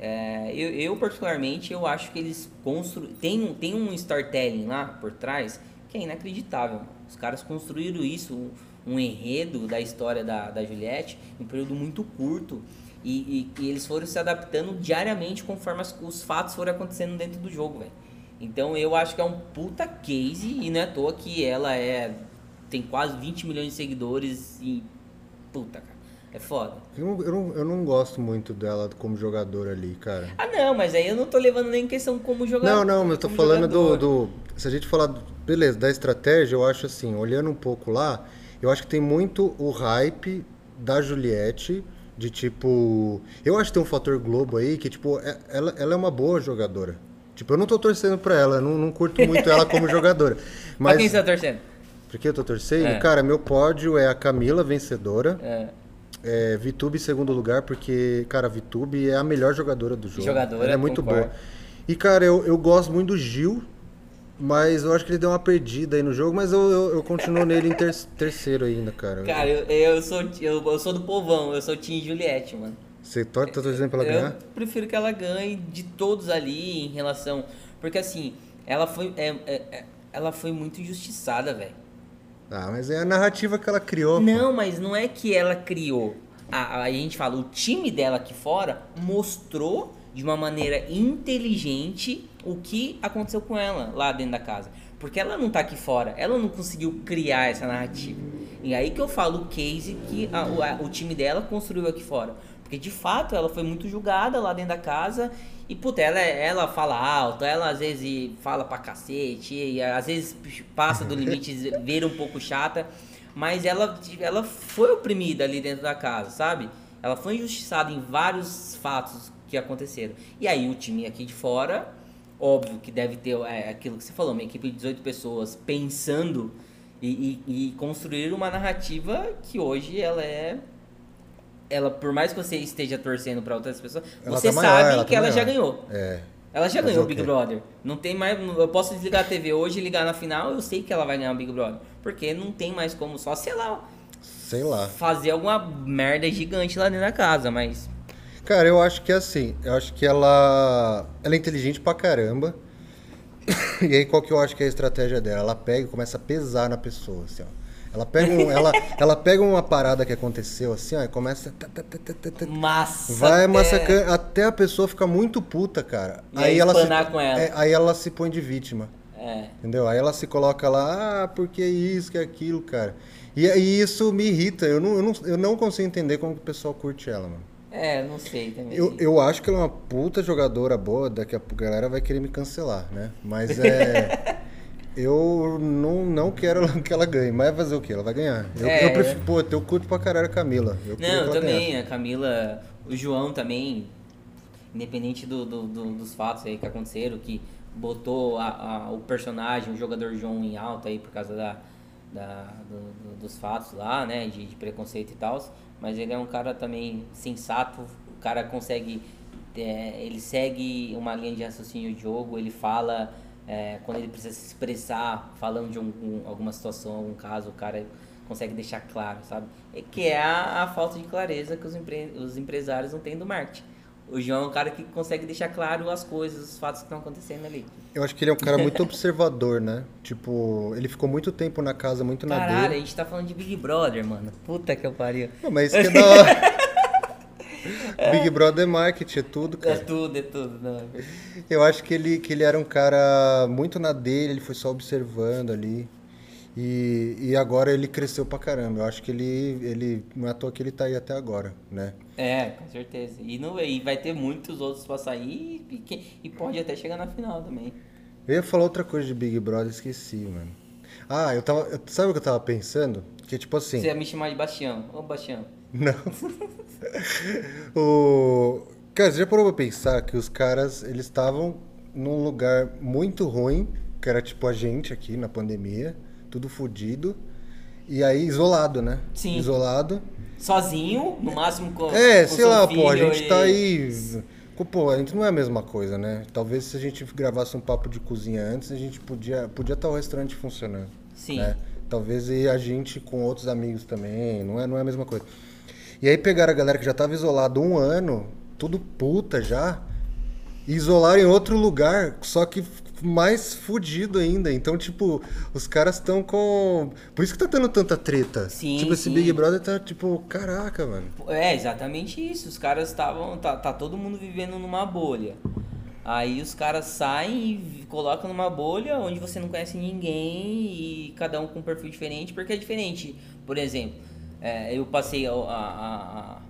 É, eu, eu, particularmente, eu acho que eles construíram. Tem, tem um storytelling lá por trás que é inacreditável. Os caras construíram isso, um, um enredo da história da, da Juliette, em um período muito curto. E, e, e, eles foram se adaptando diariamente conforme as, os fatos foram acontecendo dentro do jogo, velho. Então eu acho que é um puta case e não é à toa que ela é. tem quase 20 milhões de seguidores e. Puta, cara. É foda. Eu não, eu, não, eu não gosto muito dela como jogadora ali, cara. Ah, não, mas aí eu não tô levando nem em questão como jogador. Não, não, mas eu tô falando do, do. Se a gente falar, beleza, da estratégia, eu acho assim, olhando um pouco lá, eu acho que tem muito o hype da Juliette de tipo. Eu acho que tem um fator Globo aí que, tipo, é, ela, ela é uma boa jogadora. Tipo, eu não tô torcendo pra ela, não, não curto muito ela como jogadora. Mas... Pra quem você tá torcendo? Por que eu tô torcendo? É. Cara, meu pódio é a Camila, vencedora. É. É, Vitube em segundo lugar, porque, cara, a Vitube é a melhor jogadora do jogo. Jogadora, Ela é muito concordo. boa. E, cara, eu, eu gosto muito do Gil, mas eu acho que ele deu uma perdida aí no jogo, mas eu, eu, eu continuo nele em ter, terceiro ainda, cara. Cara, eu, eu, sou, eu, eu sou do povão, eu sou Tim Juliette, mano. Você tá, tá torcendo pra ela ganhar? Eu prefiro que ela ganhe de todos ali em relação. Porque assim, ela foi, é, é, é ela foi muito injustiçada, velho. Ah, mas é a narrativa que ela criou. Não, pô. mas não é que ela criou. A, a gente fala, o time dela aqui fora mostrou de uma maneira inteligente o que aconteceu com ela lá dentro da casa. Porque ela não tá aqui fora, ela não conseguiu criar essa narrativa. E aí que eu falo o case que a, o, a, o time dela construiu aqui fora. Porque de fato ela foi muito julgada lá dentro da casa. E puta, ela, ela fala alto, ela às vezes fala pra cacete, e às vezes passa do limite, vira um pouco chata. Mas ela, ela foi oprimida ali dentro da casa, sabe? Ela foi injustiçada em vários fatos que aconteceram. E aí o time aqui de fora, óbvio que deve ter é, aquilo que você falou, uma equipe de 18 pessoas pensando e, e, e construir uma narrativa que hoje ela é ela por mais que você esteja torcendo para outras pessoas, ela você tá sabe maior, ela que tá ela maior. já ganhou. É. Ela já ganhou o Big Brother. Não tem mais. Eu posso desligar a TV hoje e ligar na final, eu sei que ela vai ganhar o Big Brother. Porque não tem mais como só, sei lá. Sei lá. Fazer alguma merda gigante lá dentro da casa, mas. Cara, eu acho que é assim. Eu acho que ela. Ela é inteligente pra caramba. E aí, qual que eu acho que é a estratégia dela? Ela pega e começa a pesar na pessoa, assim, ó. Ela pega, um, ela, ela pega uma parada que aconteceu assim, ó, e começa. Massa. Vai massacrando até a pessoa ficar muito puta, cara. E aí, ela se, com ela. É, aí ela se põe de vítima. É. Entendeu? Aí ela se coloca lá, ah, porque isso, que aquilo, cara. E, e isso me irrita. Eu não, eu, não, eu não consigo entender como o pessoal curte ela, mano. É, não sei também. Eu, eu acho que ela é uma puta jogadora boa, daqui a pouco a galera vai querer me cancelar, né? Mas é. eu não, não quero que ela ganhe, mas vai fazer o quê? Ela vai ganhar. Eu, é, eu prefiro, pô, eu curto pra caralho a Camila. Eu não, eu também, a Camila, o João também, independente do, do, do, dos fatos aí que aconteceram, que botou a, a, o personagem, o jogador João em alta aí por causa da, da do, dos fatos lá, né, de, de preconceito e tal mas ele é um cara também sensato, o cara consegue, é, ele segue uma linha de raciocínio de jogo, ele fala é, quando ele precisa se expressar, falando de um, um, alguma situação, algum caso, o cara consegue deixar claro, sabe? E que é a, a, falta de clareza que os, empre, os empresários não têm do marketing. O João é um cara que consegue deixar claro as coisas, os fatos que estão acontecendo ali. Eu acho que ele é um cara muito observador, né? Tipo, ele ficou muito tempo na casa, muito na Caralho, dele. a gente tá falando de Big Brother, mano. Puta que eu pariu. Não, mas isso que é da hora. Big Brother é marketing, é tudo, É cara. tudo, é tudo. Não, é. Eu acho que ele, que ele era um cara muito na dele, ele foi só observando ali. E, e agora ele cresceu pra caramba. Eu acho que ele, ele. Não é à toa que ele tá aí até agora, né? É, com certeza. E, não, e vai ter muitos outros pra sair e, e pode até chegar na final também. Eu ia falar outra coisa de Big Brother, esqueci, mano. Ah, eu tava. eu- Sabe o que eu tava pensando? Que tipo assim. Você ia me chamar de Bastião. Ô, Bastião. Não. o... Cara, você já parou pra pensar que os caras, eles estavam num lugar muito ruim, que era tipo a gente aqui na pandemia, tudo fudido, e aí isolado, né? Sim. Isolado. Sozinho, no máximo com É, com sei lá, pô, a gente e- tá aí... Pô, a gente não é a mesma coisa, né? Talvez se a gente gravasse um papo de cozinha antes, a gente podia podia estar o restaurante funcionando. Sim. né? Talvez e a gente com outros amigos também, não é, não é a mesma coisa. E aí pegaram a galera que já tava isolado um ano, tudo puta já, e isolaram em outro lugar, só que mais fudido ainda. Então, tipo, os caras estão com. Por isso que tá tendo tanta treta. Sim, tipo, esse sim. Big Brother tá tipo, caraca, mano. É, exatamente isso. Os caras estavam. Tá, tá todo mundo vivendo numa bolha. Aí os caras saem e colocam numa bolha onde você não conhece ninguém e cada um com um perfil diferente, porque é diferente. Por exemplo, é, eu passei a, a, a,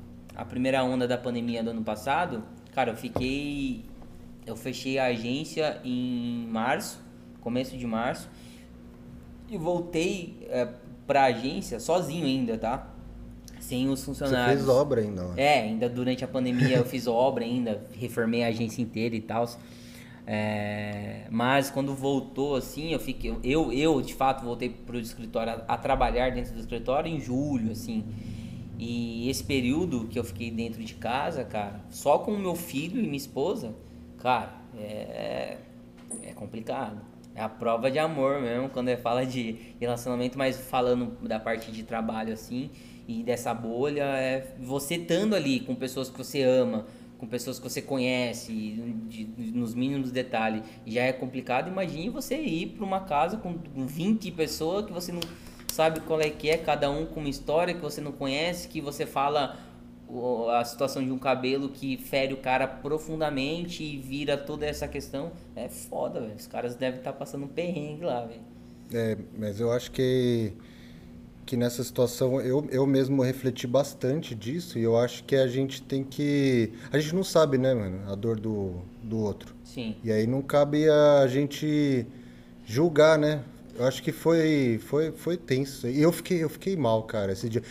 a primeira onda da pandemia do ano passado, cara, eu fiquei. Eu fechei a agência em março, começo de março, e voltei é, pra agência sozinho ainda, tá? Sem os Você funcionários. fez obra ainda. É, ainda durante a pandemia eu fiz obra ainda, reformei a agência inteira e tal. É, mas quando voltou assim, eu fiquei. Eu, eu de fato voltei pro escritório a, a trabalhar dentro do escritório em julho, assim. E esse período que eu fiquei dentro de casa, cara, só com o meu filho e minha esposa, cara, é, é complicado. É a prova de amor mesmo, quando é fala de relacionamento, mas falando da parte de trabalho assim, e dessa bolha, é você estando ali com pessoas que você ama, com pessoas que você conhece, de- nos mínimos detalhes, já é complicado. Imagine você ir para uma casa com 20 pessoas que você não sabe qual é que é, cada um com uma história que você não conhece, que você fala a situação de um cabelo que fere o cara profundamente e vira toda essa questão. É foda, velho. Os caras devem estar passando um perrengue lá, velho. É, mas eu acho que, que nessa situação eu, eu mesmo refleti bastante disso e eu acho que a gente tem que. A gente não sabe, né, mano, a dor do, do outro. Sim. E aí não cabe a gente julgar, né? Eu acho que foi, foi, foi tenso. E eu fiquei, eu fiquei mal, cara, esse dia.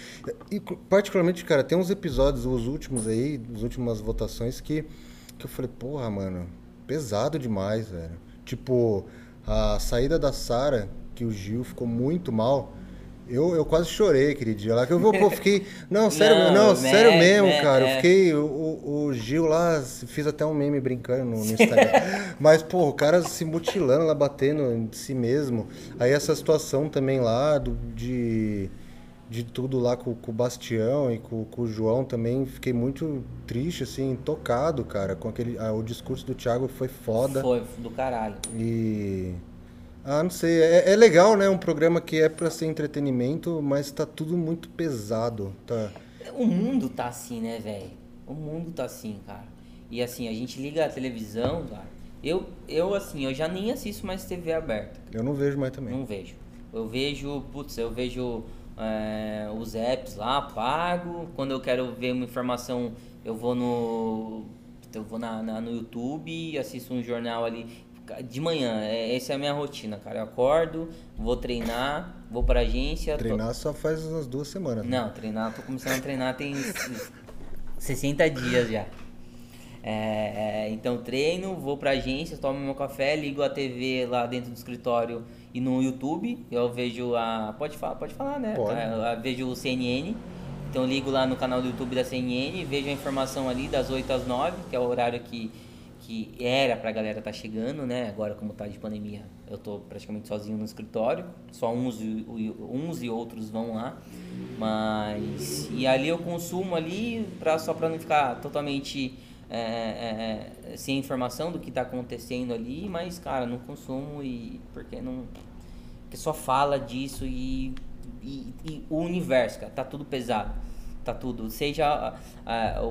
E particularmente, cara, tem uns episódios, os últimos aí, as últimas votações, que, que eu falei, porra, mano, pesado demais, velho. Tipo, a saída da Sara, que o Gil ficou muito mal. Eu, eu quase chorei aquele dia lá, que eu pô, fiquei. Não, sério, Não, não, né, sério mesmo, né, cara. Eu é. fiquei. O, o- o Gil lá, fiz até um meme brincando no, no Instagram. Mas, pô, o cara se mutilando lá, batendo em si mesmo. Aí essa situação também lá do, de, de tudo lá com, com o Bastião e com, com o João também, fiquei muito triste, assim, tocado, cara. Com aquele. ah, o discurso do Thiago foi foda. Foi do caralho. E. Ah, não sei. É, é legal, né? Um programa que é pra ser entretenimento, mas tá tudo muito pesado. Tá. O mundo tá assim, né, velho? O mundo tá assim, cara. E assim, a gente liga a televisão, cara. Eu, eu assim, eu já nem assisto mais TV aberta. Eu não vejo mais também. Não vejo. Eu vejo, putz, eu vejo é, os apps lá, pago. Quando eu quero ver uma informação, eu vou no. Eu vou na, na- no YouTube assisto um jornal ali de manhã. É, essa é a minha rotina, cara. Eu acordo, vou treinar, vou pra agência. tô- Treinar só faz umas duas semanas. né? não, treinar, tô começando a treinar tem 60 dias já. É, é, então treino, vou pra agência, tomo meu café, ligo a TV lá dentro do escritório e no YouTube. Eu vejo a. Pode falar, pode falar, né? Pode. Eu, eu vejo o CNN. Então ligo lá no canal do YouTube da CNN, vejo a informação ali das 8 às 9, que é o horário que, que era pra galera tá chegando, né? Agora como tá de pandemia, eu tô praticamente sozinho no escritório, só uns uns e outros vão lá. Mas e ali eu consumo ali pra, só pra não ficar totalmente é, é, é, sem informação do que está acontecendo ali, mas, cara, não consumo e porque não. Porque só fala disso e, e, e o universo, cara, tá tudo pesado. Tá tudo. Seja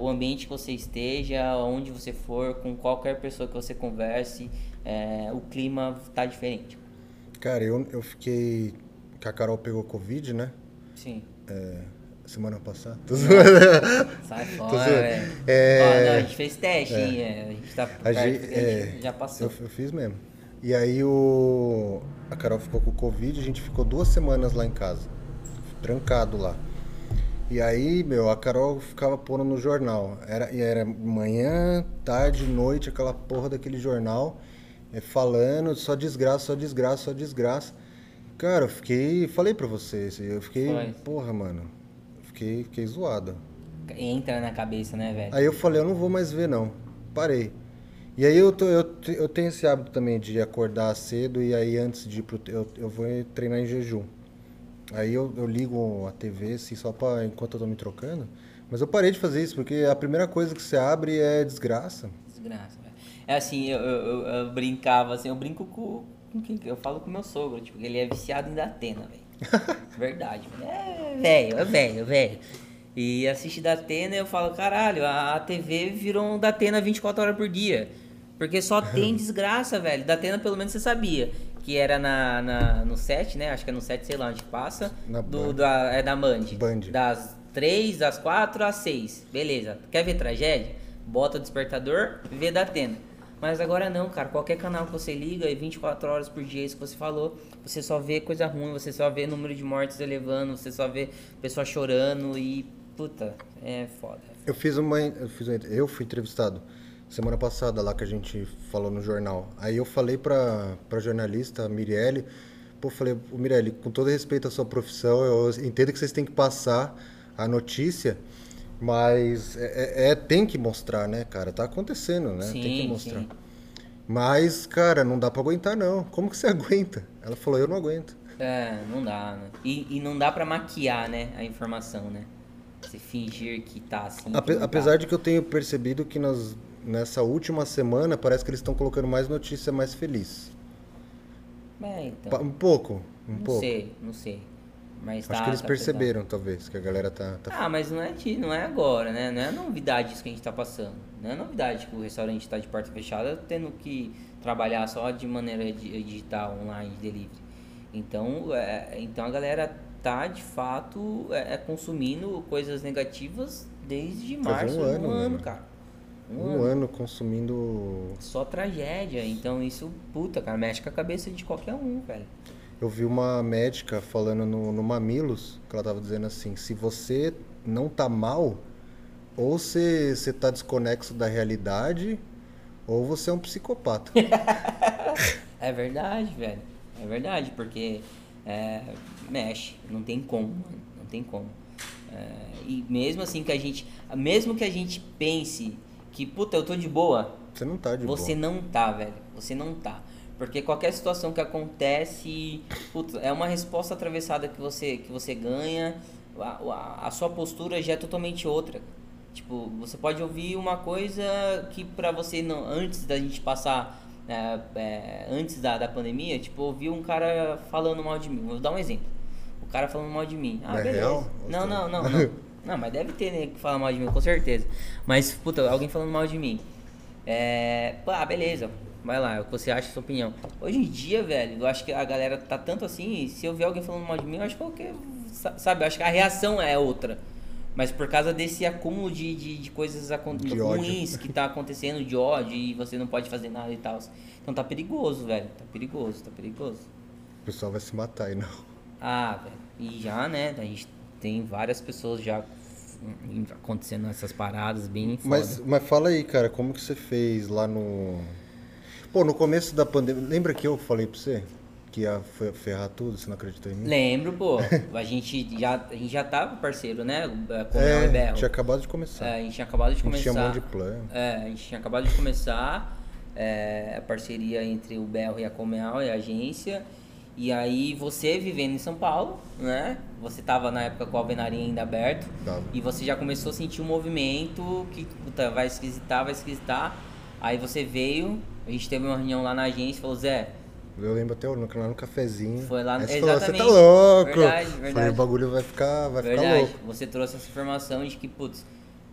o ambiente que você esteja, onde você for, com qualquer pessoa que você converse, é, o clima tá diferente. Cara, eu, eu fiquei. Que a Carol pegou Covid, né? Sim. É, semana passada. Tô Sai fora, velho. É... a gente fez teste, é. hein? A gente tá a gente, é, já passou. Eu, eu, fiz mesmo. E aí o... a Carol ficou com Covid, a gente ficou duas semanas lá em casa. Trancado lá. E aí, meu, a Carol ficava pondo no jornal. Era, e era manhã, tarde, noite, aquela porra daquele jornal, é, falando só desgraça, só desgraça, só desgraça. Cara, eu fiquei. Falei pra vocês, eu fiquei. Foi. Porra, mano. Fiquei, fiquei zoado. Entra na cabeça, né, velho? Aí eu falei, eu não vou mais ver, não. Parei. E aí eu, tô, eu, eu tenho esse hábito também de acordar cedo e aí antes de ir pro. Eu, eu vou treinar em jejum. Aí eu, eu ligo a TV, assim, só pra, enquanto eu tô me trocando. Mas eu parei de fazer isso, porque a primeira coisa que você abre é desgraça. Desgraça, velho. É assim, eu, eu, eu, brincava, assim, eu brinco com, com quem? Eu falo com meu sogro, tipo, ele é viciado em Datena, velho. Verdade, É velho, é velho, velho. E assiste Datena e eu falo, caralho, a, a TV virou um Datena 24 horas por dia. Porque só tem desgraça, velho. Datena pelo menos você sabia que era na, na, no 7, né? Acho que é no 7, sei lá onde passa. Na do, da, é da Band. Band. Das 3, das 4 às 6. Beleza. Quer ver tragédia? Bota o despertador, vê da Atena. Mas agora não, cara. Qualquer canal que você liga, e 24 horas por dia, isso que você falou, você só vê coisa ruim, você só vê número de mortes elevando, você só vê pessoa chorando e. Puta, é foda. Eu fiz uma. Eu, fiz uma, eu fui entrevistado semana passada lá que a gente falou no jornal. Aí eu falei pra, pra jornalista, a Mirelle, pô, falei, Mirelle, com todo respeito à sua profissão, eu entendo que vocês têm que passar a notícia, mas é, é, é tem que mostrar, né, cara? Tá acontecendo, né? Sim, tem que mostrar. Sim. Mas, cara, não dá pra aguentar, não. Como que você aguenta? Ela falou, eu não aguento. É, não dá, né? E, e não dá pra maquiar, né, a informação, né? Você fingir que tá assim. Ape, tá. apesar tá. de que eu tenho percebido que nas nessa última semana parece que eles estão colocando mais notícia mais feliz. É, então. Um pouco, um não pouco. Não sei, não sei. Mas Acho tá, que eles tá perceberam, pesado. talvez, que a galera tá, tá, Ah, mas não é, de, não é agora, né? Não é novidade isso que a gente tá passando. Não é novidade que o restaurante tá de porta fechada tendo que trabalhar só de maneira digital, online, delivery. Então, é, então a galera tá de fato é, é consumindo coisas negativas desde março um ano, um ano, cara. Um, um ano. ano. consumindo. Só tragédia. Então isso, puta, cara, mexe com a cabeça de qualquer um, velho. Eu vi uma médica falando no, no Mamilos, que ela tava dizendo assim, se você não tá mal, ou você, você tá desconexo da realidade, ou você é um psicopata. é verdade, velho. É verdade, porque é, mexe, não tem como, mano. Não tem como. É, e mesmo assim que a gente. Mesmo que a gente pense que, puta, eu tô de boa. Você não tá de você boa. Você não tá, velho. Você não tá. Porque qualquer situação que acontece, puta, é uma resposta atravessada que você, que você ganha. A, a, a, sua postura já é totalmente outra. Tipo, você pode ouvir uma coisa que pra você não. Antes da gente passar. É, é, antes da, da pandemia, tipo, ouvir um cara falando mal de mim. Vou dar um exemplo. O cara falando mal de mim. Ah, é beleza. Real? Não, não, não, não. Não, mas deve ter, né, que fala mal de mim, com certeza. Mas, puta, alguém falando mal de mim. É. Pá, beleza. Vai lá, é o que você acha, sua opinião. Hoje em dia, velho, eu acho que a galera tá tanto assim, se eu ver alguém falando mal de mim, eu acho que qualquer. Sabe, eu acho que a reação é outra. Mas por causa desse acúmulo de, de, de coisas de ruins que tá acontecendo, de ódio, e você não pode fazer nada e tal. Então tá perigoso, velho. Tá perigoso, tá perigoso. O pessoal vai se matar aí, não. Ah, velho. E já, né? A gente tem várias pessoas já acontecendo essas paradas bem foda. Mas, mas fala aí, cara, como que você fez lá no... Pô, no começo da pandemia, lembra que eu falei pra você? Que ia ferrar tudo, você não acreditou em mim? Lembro, pô. a, gente já, a gente já tava parceiro, né? Com é, o Berro. tinha acabado de começar. É, a gente tinha acabado de começar. tinha um monte de plano. É, a gente tinha acabado de começar é, a parceria entre o Berro e a Comeal e a agência. E aí você vivendo em São Paulo, né? Você tava na época com a alvenaria ainda aberto. Tava. E você já começou a sentir um movimento que puta, vai esquisitar, vai esquisitar. Aí você veio, a gente teve uma reunião lá na agência e falou, Zé, Eu lembro até o- lá no cafezinho. Foi lá no- você falou, você tá louco. Verdade, Falei, verdade. o bagulho vai ficar, vai ficar verdade, louco. você trouxe essa informação de que, putz,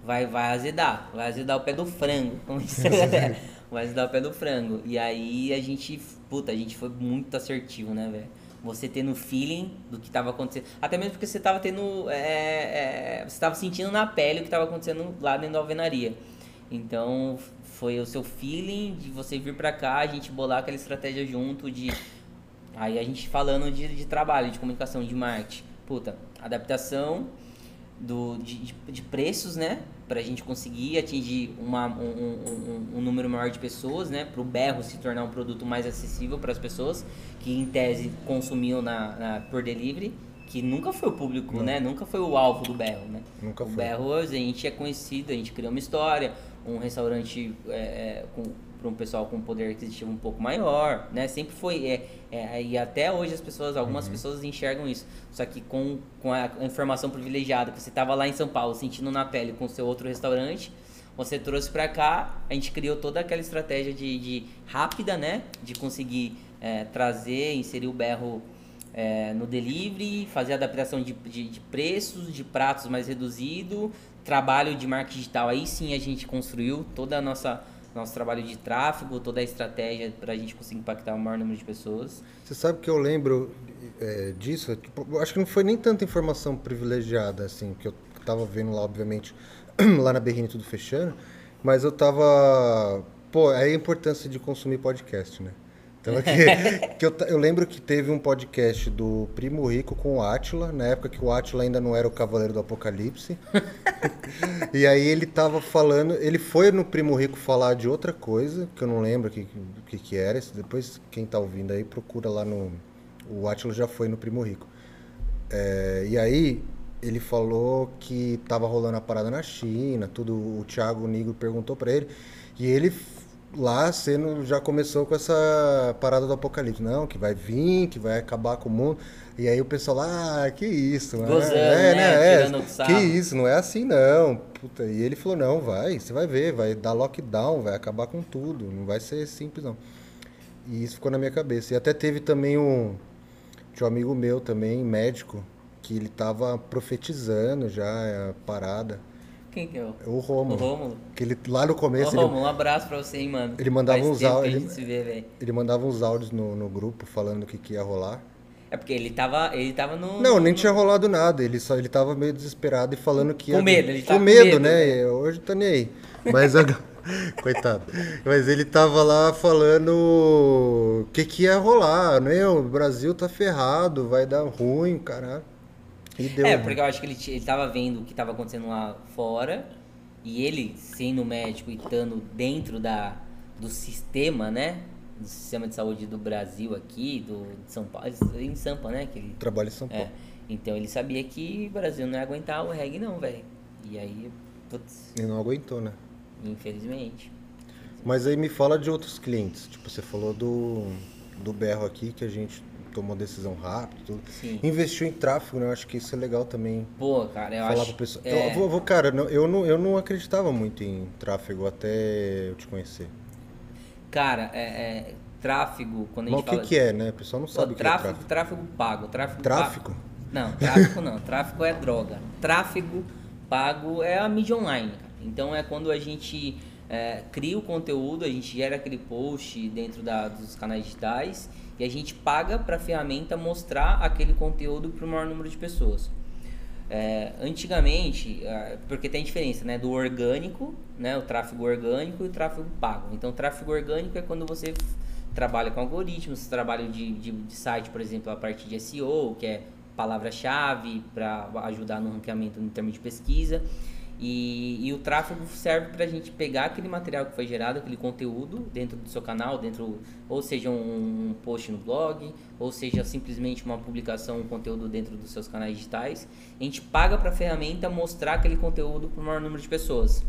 vai, vai azedar, vai azedar o pé do frango. como isso é. vai azedar o pé do frango. E aí a gente, puta, a gente foi muito assertivo, né, velho? Você tendo feeling do que tava acontecendo. Até mesmo porque você tava tendo. é, é, você tava sentindo na pele o que tava acontecendo lá dentro da alvenaria. Então foi o seu feeling de você vir pra cá, a gente bolar aquela estratégia junto de. Aí a gente falando de, de trabalho, de comunicação, de marketing. Puta, adaptação do, de, de, preços, né? Pra gente conseguir atingir uma, um, um, um- número maior de pessoas, né? Pro berro se tornar um produto mais acessível para as pessoas que em tese consumiam na, na- por delivery, que nunca foi o público, Não. né? Nunca foi o alvo do berro, né? Nunca o foi. berro a gente é conhecido, a gente criou uma história, um restaurante é, é, com para um pessoal com poder aquisitivo um pouco maior, né? Sempre foi é, é, e até hoje as pessoas, algumas Uhum. pessoas enxergam isso. Só que com, com a informação privilegiada que você estava lá em São Paulo sentindo na pele com o seu outro restaurante, você trouxe para cá, a gente criou toda aquela estratégia de, de rápida, né? De conseguir é, trazer, inserir o berro é, no delivery, fazer adaptação de, de, de preços, de pratos mais reduzido, trabalho de marketing digital. Aí sim a gente construiu toda a nossa nosso trabalho de tráfego, toda a estratégia para a gente conseguir impactar o maior número de pessoas. Você sabe que eu lembro é, disso? Tipo, eu acho que não foi nem tanta informação privilegiada, assim, que eu tava vendo lá, obviamente, lá na Berrine tudo fechando, mas eu tava. Pô, aí a importância de consumir podcast, né? Então, aqui, que eu, ta- eu lembro que teve um podcast do Primo Rico com o Átila, na época que o Átila ainda não era o Cavaleiro do Apocalipse. e aí ele tava falando, ele foi no Primo Rico falar de outra coisa, que eu não lembro o que, que, que era. Depois, quem tá ouvindo aí, procura lá no. O Átila já foi no Primo Rico. É, e aí ele falou que tava rolando a parada na China, tudo. O Thiago Nigro perguntou pra ele. E ele lá sendo já começou com essa parada do apocalipse, não, que vai vir, que vai acabar com o mundo. E aí o pessoal lá, ah, que isso, né? Gozando, é, né? É, Tirando que isso, não é assim não. Puta, e ele falou, não, vai, você vai ver, vai dar lockdown, vai acabar com tudo, não vai ser simples não. E isso ficou na minha cabeça. E até teve também um, tinha um amigo meu também, médico, que ele tava profetizando já a parada. Quem que é o, O o Rômulo. Rômulo? Que ele, lá no Ô, começo, ele, Rômulo, um abraço pra você, hein, mano. Ele mandava Faz uns áudios- se vê, ele mandava uns áudios no, no grupo falando o que, que ia rolar. É porque ele tava, ele tava no... Não, nem tinha rolado nada. Ele só ele tava meio desesperado e falando que Com ia- medo, ele com tava com medo, medo, né? né? Hoje tá nem aí. Mas agora... coitado. Mas ele tava lá falando o que que ia rolar, né? O Brasil tá ferrado, vai dar ruim, caralho. Deu. É, porque eu acho que ele, ele tava vendo o que tava acontecendo lá fora e ele, sendo médico e estando dentro da, do sistema, né? Do sistema de saúde do Brasil aqui, do, de São Paulo, em Sampa, né? Que ele, Trabalho em São Paulo. é, então ele sabia que o Brasil não ia aguentar o reggae não, velho. E aí, putz, E não aguentou, né? infelizmente. Mas aí me fala de outros clientes. Tipo, você falou do, do berro aqui, que a gente tomou decisão rápido, tudo. Sim. Investiu em tráfego, né? Eu acho que isso é legal também. Pô, cara, eu falar acho... pessoal. é, Eu, vou, vou- cara, eu não, eu não acreditava muito em tráfego até eu te conhecer. Cara, é, é, tráfego, quando a Mas gente o que, fala... que é, né? O pessoal não Pô, sabe o que é tráfego, tráfego. tráfego pago. Tráfego, Tráfico? pago. Não, tráfico não. tráfico é droga. Tráfego pago é a mídia online. cara. Então é quando a gente é, cria o conteúdo, a gente gera aquele post dentro da- dos canais digitais e a gente paga para a ferramenta mostrar aquele conteúdo para o maior número de pessoas. É, antigamente, ah, porque tem diferença, né, do orgânico, né, o tráfego orgânico e o tráfego pago. Então, o tráfego orgânico é quando você trabalha com algoritmos, trabalha de, de, de site, por exemplo, a parte de SEO, que é palavra-chave para ajudar no ranqueamento em termos de pesquisa. E, e o tráfego serve para a gente pegar aquele material que foi gerado, aquele conteúdo dentro do seu canal, dentro ou seja um, post no blog, ou seja simplesmente uma publicação, um conteúdo dentro dos seus canais digitais. A gente paga para a ferramenta mostrar aquele conteúdo para o maior número de pessoas.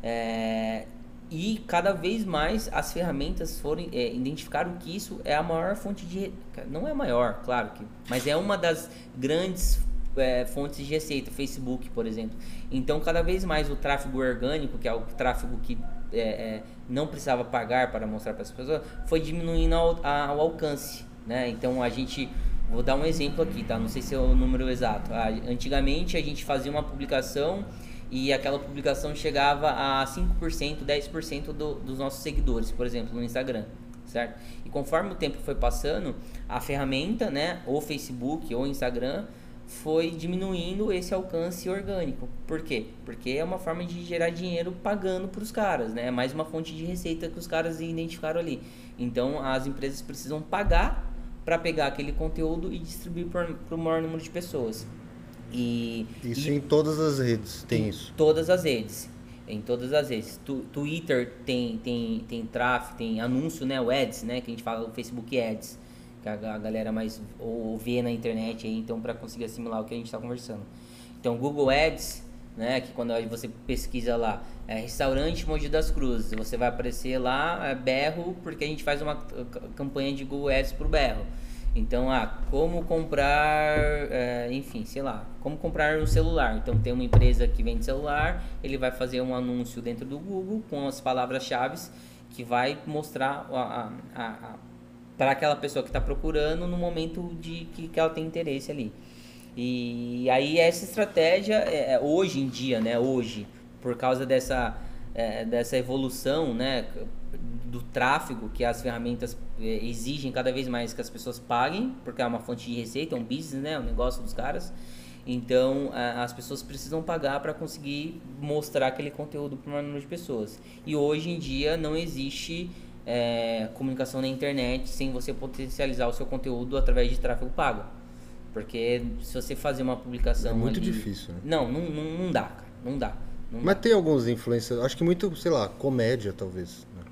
É, e cada vez mais as ferramentas foram é, identificaram que isso é a maior fonte de não é maior, claro que, mas é uma das grandes é, fontes de receita, Facebook, por exemplo. Então, cada vez mais o tráfego orgânico, que é o tráfego que é, é, não precisava pagar para mostrar para as pessoas, foi diminuindo ao, ao alcance. Né? Então, a gente Vou dar um exemplo aqui, tá? Não sei se é o número exato. Antigamente a gente fazia uma publicação e aquela publicação chegava a 5%, 10% do, dos nossos seguidores, por exemplo, no Instagram, certo? E conforme o tempo foi passando, a ferramenta, né, ou Facebook ou Instagram, foi diminuindo esse alcance orgânico. Por quê? Porque é uma forma de gerar dinheiro pagando para os caras, né? É mais uma fonte de receita que os caras identificaram ali. Então as empresas precisam pagar para pegar aquele conteúdo e distribuir para o maior número de pessoas. E, isso e, em todas as redes tem isso. Todas as redes. Em todas as redes. Tu, Twitter tem, tem, tem tráfego, tem anúncio, né? O Ads, né? Que a gente fala o Facebook Ads que a, galera mais ou vê na internet aí, então para conseguir assimilar o que a gente está conversando. Então, Google Ads, né, que quando você pesquisa lá, é, restaurante Mogi das Cruzes, você vai aparecer lá é, berro, porque a gente faz uma campanha de Google Ads pro berro. Então, ah, como comprar, é, enfim, sei lá, como comprar um celular. Então, tem uma empresa que vende celular, ele vai fazer um anúncio dentro do Google com as palavras-chave que vai mostrar a, a, a para aquela pessoa que está procurando no momento de que, que ela tem interesse ali. E aí essa estratégia é, é, hoje em dia, né, hoje, por causa dessa, é, dessa evolução, né, do tráfego que as ferramentas é, exigem cada vez mais que as pessoas paguem, porque é uma fonte de receita, é um business, né, é um negócio dos caras. Então, as pessoas precisam pagar para conseguir mostrar aquele conteúdo para um número de pessoas. E hoje em dia não existe é, comunicação na internet sem você potencializar o seu conteúdo através de tráfego pago. Porque se você fazer uma publicação. É muito ali, difícil, né? Não, não, não, não dá, cara. Não dá. Não Mas dá. tem alguns influencers, acho que muito, sei lá, comédia talvez. Né?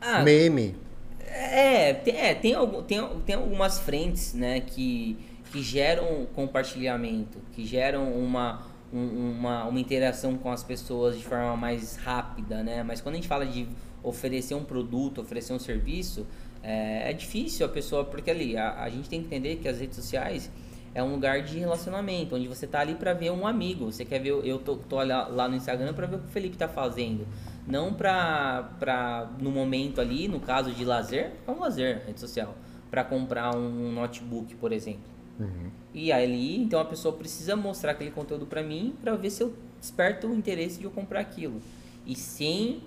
Ah, Meme. É, tem, é tem, tem, tem algumas frentes, né, que, que geram compartilhamento, que geram uma, um, uma, uma interação com as pessoas de forma mais rápida, né? Mas quando a gente fala de oferecer um produto, oferecer um serviço, é, é difícil a pessoa, porque ali a, a, gente tem que entender que as redes sociais é um lugar de relacionamento, onde você tá ali para ver um amigo. Você quer ver, eu tô, tô lá, lá no Instagram para ver o que o Felipe tá fazendo. Não pra, pra no momento ali, no caso de lazer, é um lazer, rede social. para comprar um notebook, por exemplo. Uhum. E ali, então a pessoa precisa mostrar aquele conteúdo para mim para ver se eu desperto o interesse de eu comprar aquilo. E sem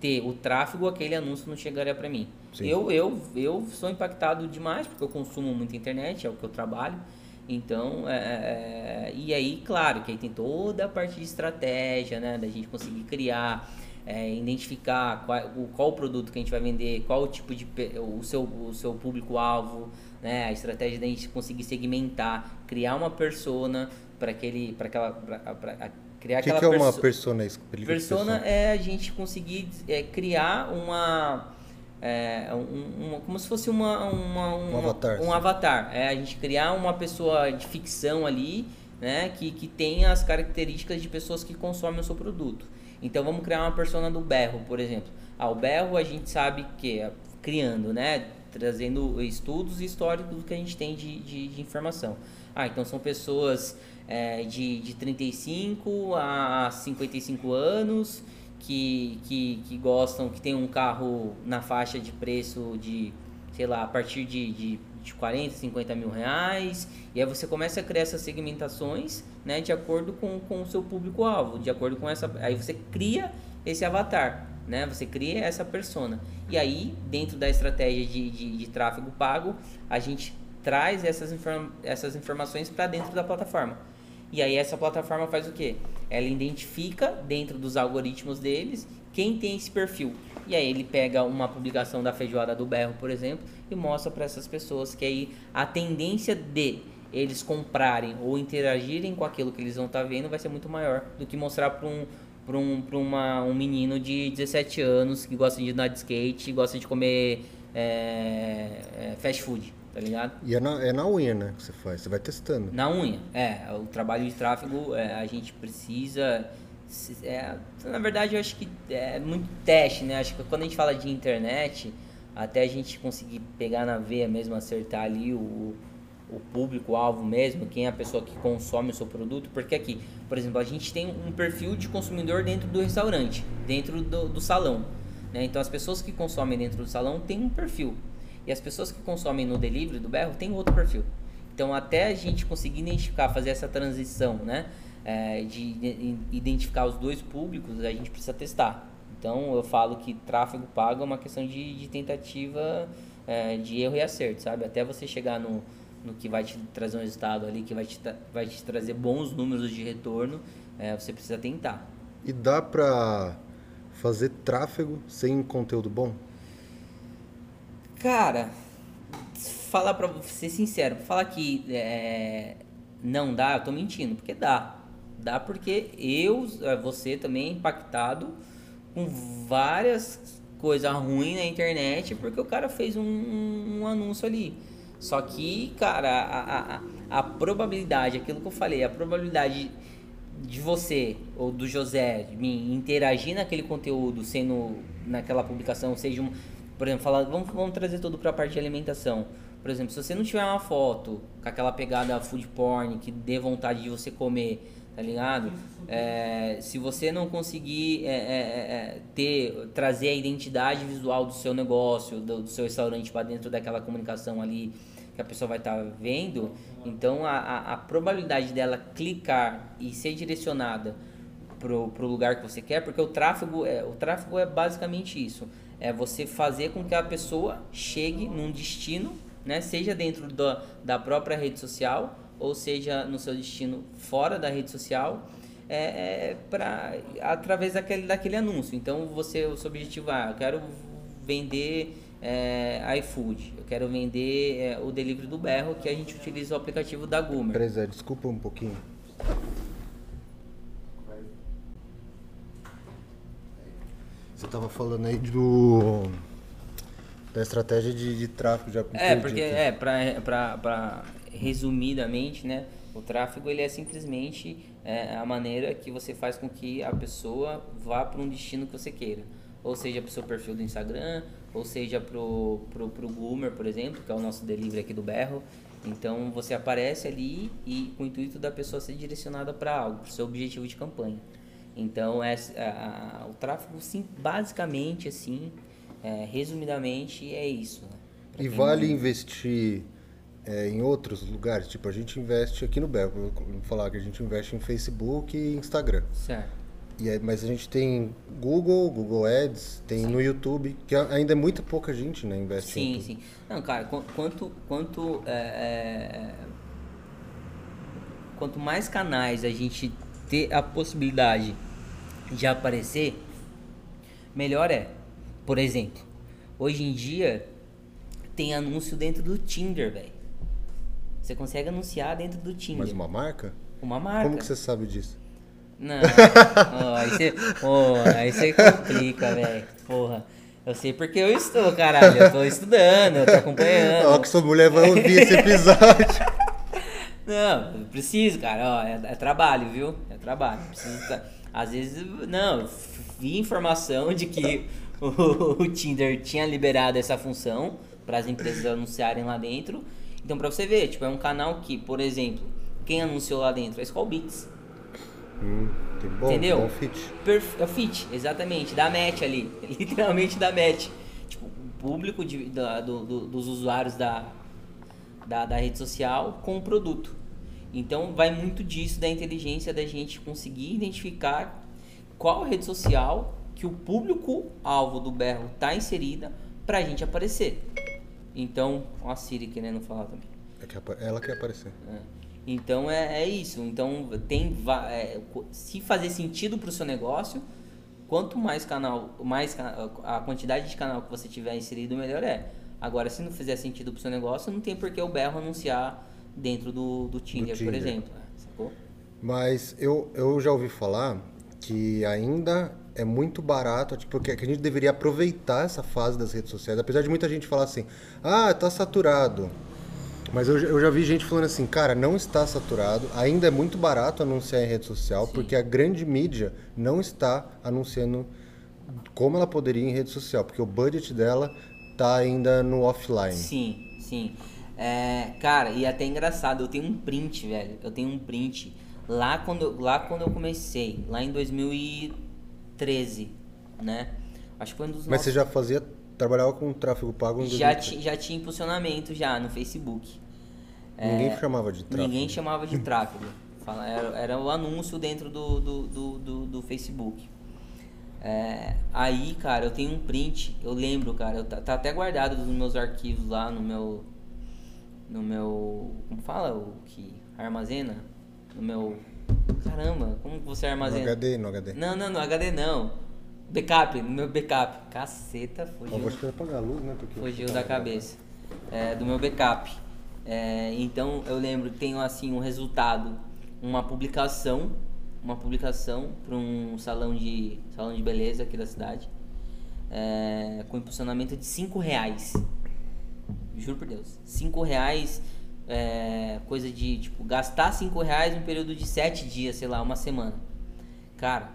ter o tráfego, aquele anúncio não chegaria para mim. Eu, eu, eu sou impactado demais porque eu consumo muita internet, é o que eu trabalho. Então, é, é, é, e aí, claro, que aí tem toda a parte de estratégia, né? Da gente conseguir criar, é, identificar qual, o, qual o produto que a gente vai vender, qual o tipo de o seu, o seu público-alvo, né? A estratégia da gente conseguir segmentar, criar uma persona para aquele, para aquela, pra, pra, criar que aquela. O que é uma persona? Persona é a gente conseguir é, criar uma é, um, uma, como se fosse uma, uma, um, um avatar. Um avatar. É a gente criar uma pessoa de ficção ali, né, que, que tenha as características de pessoas que consomem o seu produto. Então vamos criar uma persona do berro, por exemplo. Ah, o berro a gente sabe que é criando, né, trazendo estudos e históricos do que a gente tem de, de, de informação. Ah, então são pessoas é, de, de 35 a 55 anos que, que, que gostam, que tem um carro na faixa de preço de, sei lá, a partir de, de, de 40, 50 mil reais. E aí você começa a criar essas segmentações né, de acordo com, com o seu público-alvo, de acordo com essa. Aí você cria esse avatar. Né? Você cria essa persona. E aí, dentro da estratégia de, de, de tráfego pago, a gente traz essas, inform essas informações para dentro da plataforma. E aí essa plataforma faz o quê? Ela identifica dentro dos algoritmos deles quem tem esse perfil. E aí ele pega uma publicação da feijoada do berro, por exemplo, e mostra para essas pessoas que aí a tendência de eles comprarem ou interagirem com aquilo que eles vão estar tá vendo vai ser muito maior do que mostrar para um para um, pra uma, um menino de 17 anos que gosta de andar de skate, gosta de comer é, é, fast food tá ligado? E é na, é na unha, né, que você faz, você vai testando. Na unha, é. O trabalho de tráfego, é, a gente precisa é, na verdade, eu acho que é muito teste, né? Acho que quando a gente fala de internet, até a gente conseguir pegar na veia mesmo, acertar ali o, o público-alvo mesmo, quem é a pessoa que consome o seu produto, porque aqui, por exemplo, a gente tem um perfil de consumidor dentro do restaurante, dentro do, do salão. Né? Então, as pessoas que consomem dentro do salão têm um perfil, e as pessoas que consomem no delivery do berro têm outro perfil. Então, até a gente conseguir identificar, fazer essa transição, né? é, de identificar os dois públicos, a gente precisa testar. Então eu falo que tráfego pago é uma questão de, de tentativa é, de erro e acerto, sabe? Até você chegar no, no que vai te trazer um resultado ali, que vai te, vai te trazer bons números de retorno, é, você precisa tentar. E dá pra fazer tráfego sem conteúdo bom? Cara, falar pra ser sincero, falar que é, não dá, eu tô mentindo, porque dá. Dá porque eu, é, você também é impactado com várias coisas ruins na internet porque o cara fez um, um, anúncio ali. Só que, cara, a, a, a, probabilidade, aquilo que eu falei, a probabilidade de você ou do José mim interagir naquele conteúdo, sendo naquela publicação, seja um, por exemplo, falar, vamos, vamos trazer tudo para a parte de alimentação. Por exemplo, se você não tiver uma foto com aquela pegada food porn que dê vontade de você comer, tá ligado? É, se você não conseguir é, é, é, ter, trazer a identidade visual do seu negócio, do, do seu restaurante para dentro daquela comunicação ali que a pessoa vai estar tá vendo, então a, a, a, probabilidade dela clicar e ser direcionada pro, pro lugar que você quer, porque o tráfego é, o tráfego é basicamente isso, é você fazer com que a pessoa chegue num destino, né, seja dentro do, da própria rede social ou seja no seu destino fora da rede social, é, é para através daquele, daquele anúncio. Então você o seu objetivo é, eu quero vender é, iFood, eu quero vender é, o delivery do berro que a gente utiliza o aplicativo da Gumer. Peraí, desculpa um pouquinho. Você estava falando aí do da estratégia de, de tráfego já É, porque é para resumidamente, né, o tráfego ele é simplesmente é, a maneira que você faz com que a pessoa vá para um destino que você queira. Ou seja, para o seu perfil do Instagram, ou seja, para o pro, pro Goomer, por exemplo, que é o nosso delivery aqui do Berro. Então você aparece ali e com o intuito da pessoa ser direcionada para algo, para o seu objetivo de campanha. Então é, a, a, o tráfego, sim, basicamente assim, é, resumidamente, é isso. Né? E vale não... investir é, em outros lugares. Tipo, a gente investe aqui no Belo, vou falar que a gente investe em Facebook e Instagram. Certo. E aí, mas a gente tem Google, Google Ads, tem sim. no YouTube, que ainda é muito pouca gente, né, investe Sim, em sim. Não, cara, quanto, quanto, é, é, quanto mais canais a gente ter a possibilidade de aparecer, melhor é. Por exemplo, hoje em dia tem anúncio dentro do Tinder, velho. Você consegue anunciar dentro do Tinder. Mas uma marca? Uma marca. Como que você sabe disso? Não. oh, aí, você, oh, aí você complica, velho. Porra. Eu sei porque eu estou, caralho. Eu tô estudando, eu tô acompanhando. Ó, que sua mulher vai ouvir esse episódio. Não, preciso, cara. Ó, é, é, trabalho, viu? É trabalho. Preciso, tá... Às vezes, não, vi informação de que o, o Tinder tinha liberado essa função para as empresas anunciarem lá dentro. Então, pra você ver, tipo, é um canal que, por exemplo, quem anunciou lá dentro? A Skull Beats. Hum, bom, Entendeu? Bom fit. Perf é fit, exatamente. Da match ali. Literalmente da match. Tipo, o público de, da, do, do, dos usuários da, da, da rede social com o produto. Então, vai muito disso da inteligência da gente conseguir identificar qual rede social que o público-alvo do berro está inserida para a gente aparecer. Então, ó a Siri querendo falar também. É que ela quer aparecer. É. Então é, é, isso. Então tem é, se fazer sentido para o seu negócio, quanto mais canal, mais a quantidade de canal que você tiver inserido, melhor é. Agora, se não fizer sentido para o seu negócio, não tem por que o berro anunciar dentro do, do, Tinder, do Tinder. por exemplo. É, sacou? Mas eu, eu já ouvi falar que ainda é muito barato, tipo, que a gente deveria aproveitar essa fase das redes sociais, apesar de muita gente falar assim, ah, tá saturado. Mas eu, eu, já vi gente falando assim, cara, não está saturado, ainda é muito barato anunciar em rede social, Sim. porque a grande mídia não está anunciando como ela poderia em rede social, porque o budget dela está ainda no offline. Sim, sim. É, cara, e é até engraçado, eu tenho um print, velho. Eu tenho um print lá quando, eu, lá quando eu comecei, lá em 2013, né? Acho que foi um dos Mas nossos... você já fazia trabalhava com tráfego pago? Já, ti, já tinha impulsionamento já no Facebook. Ninguém é, chamava de tráfego. Ninguém chamava de tráfego. Era, era o anúncio dentro do, do, do, do, do Facebook. É, aí, cara, eu tenho um print, eu lembro, cara, eu, tá, tá, até guardado nos meus arquivos lá no meu. No meu. Como fala o que armazena? No meu. Caramba, como você armazena? No HD, no HD. Não, não, no HD não. Backup, no meu backup. Caceta, fugiu. Eu que vai apagar a luz, né? Porque fugiu da cabeça. É, do meu backup. É, então eu lembro que tenho assim um resultado, uma publicação, uma publicação para um salão de salão de beleza aqui da cidade, é, com impulsionamento de 5 reais. Juro por Deus, 5 reais, é, coisa de tipo gastar 5 reais um período de 7 dias, sei lá, uma semana. Cara,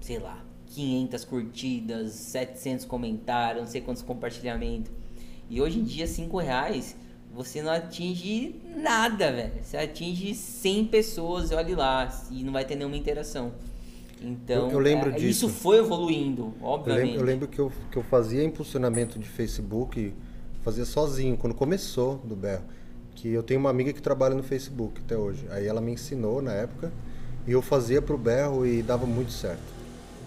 sei lá, 500 curtidas, 700 comentários, não sei quantos compartilhamentos. E hoje em dia, 5 reais, você não atinge nada, velho. Você atinge 100 pessoas, olhe lá, e não vai ter nenhuma interação. Então, eu, eu lembro é, disso. isso foi evoluindo, obviamente. Eu lembro, eu lembro, que, eu, que eu fazia impulsionamento de Facebook, fazia sozinho, quando começou do Berro. Que eu tenho uma amiga que trabalha no Facebook até hoje. Aí ela me ensinou na época, e eu fazia pro Berro e dava muito certo.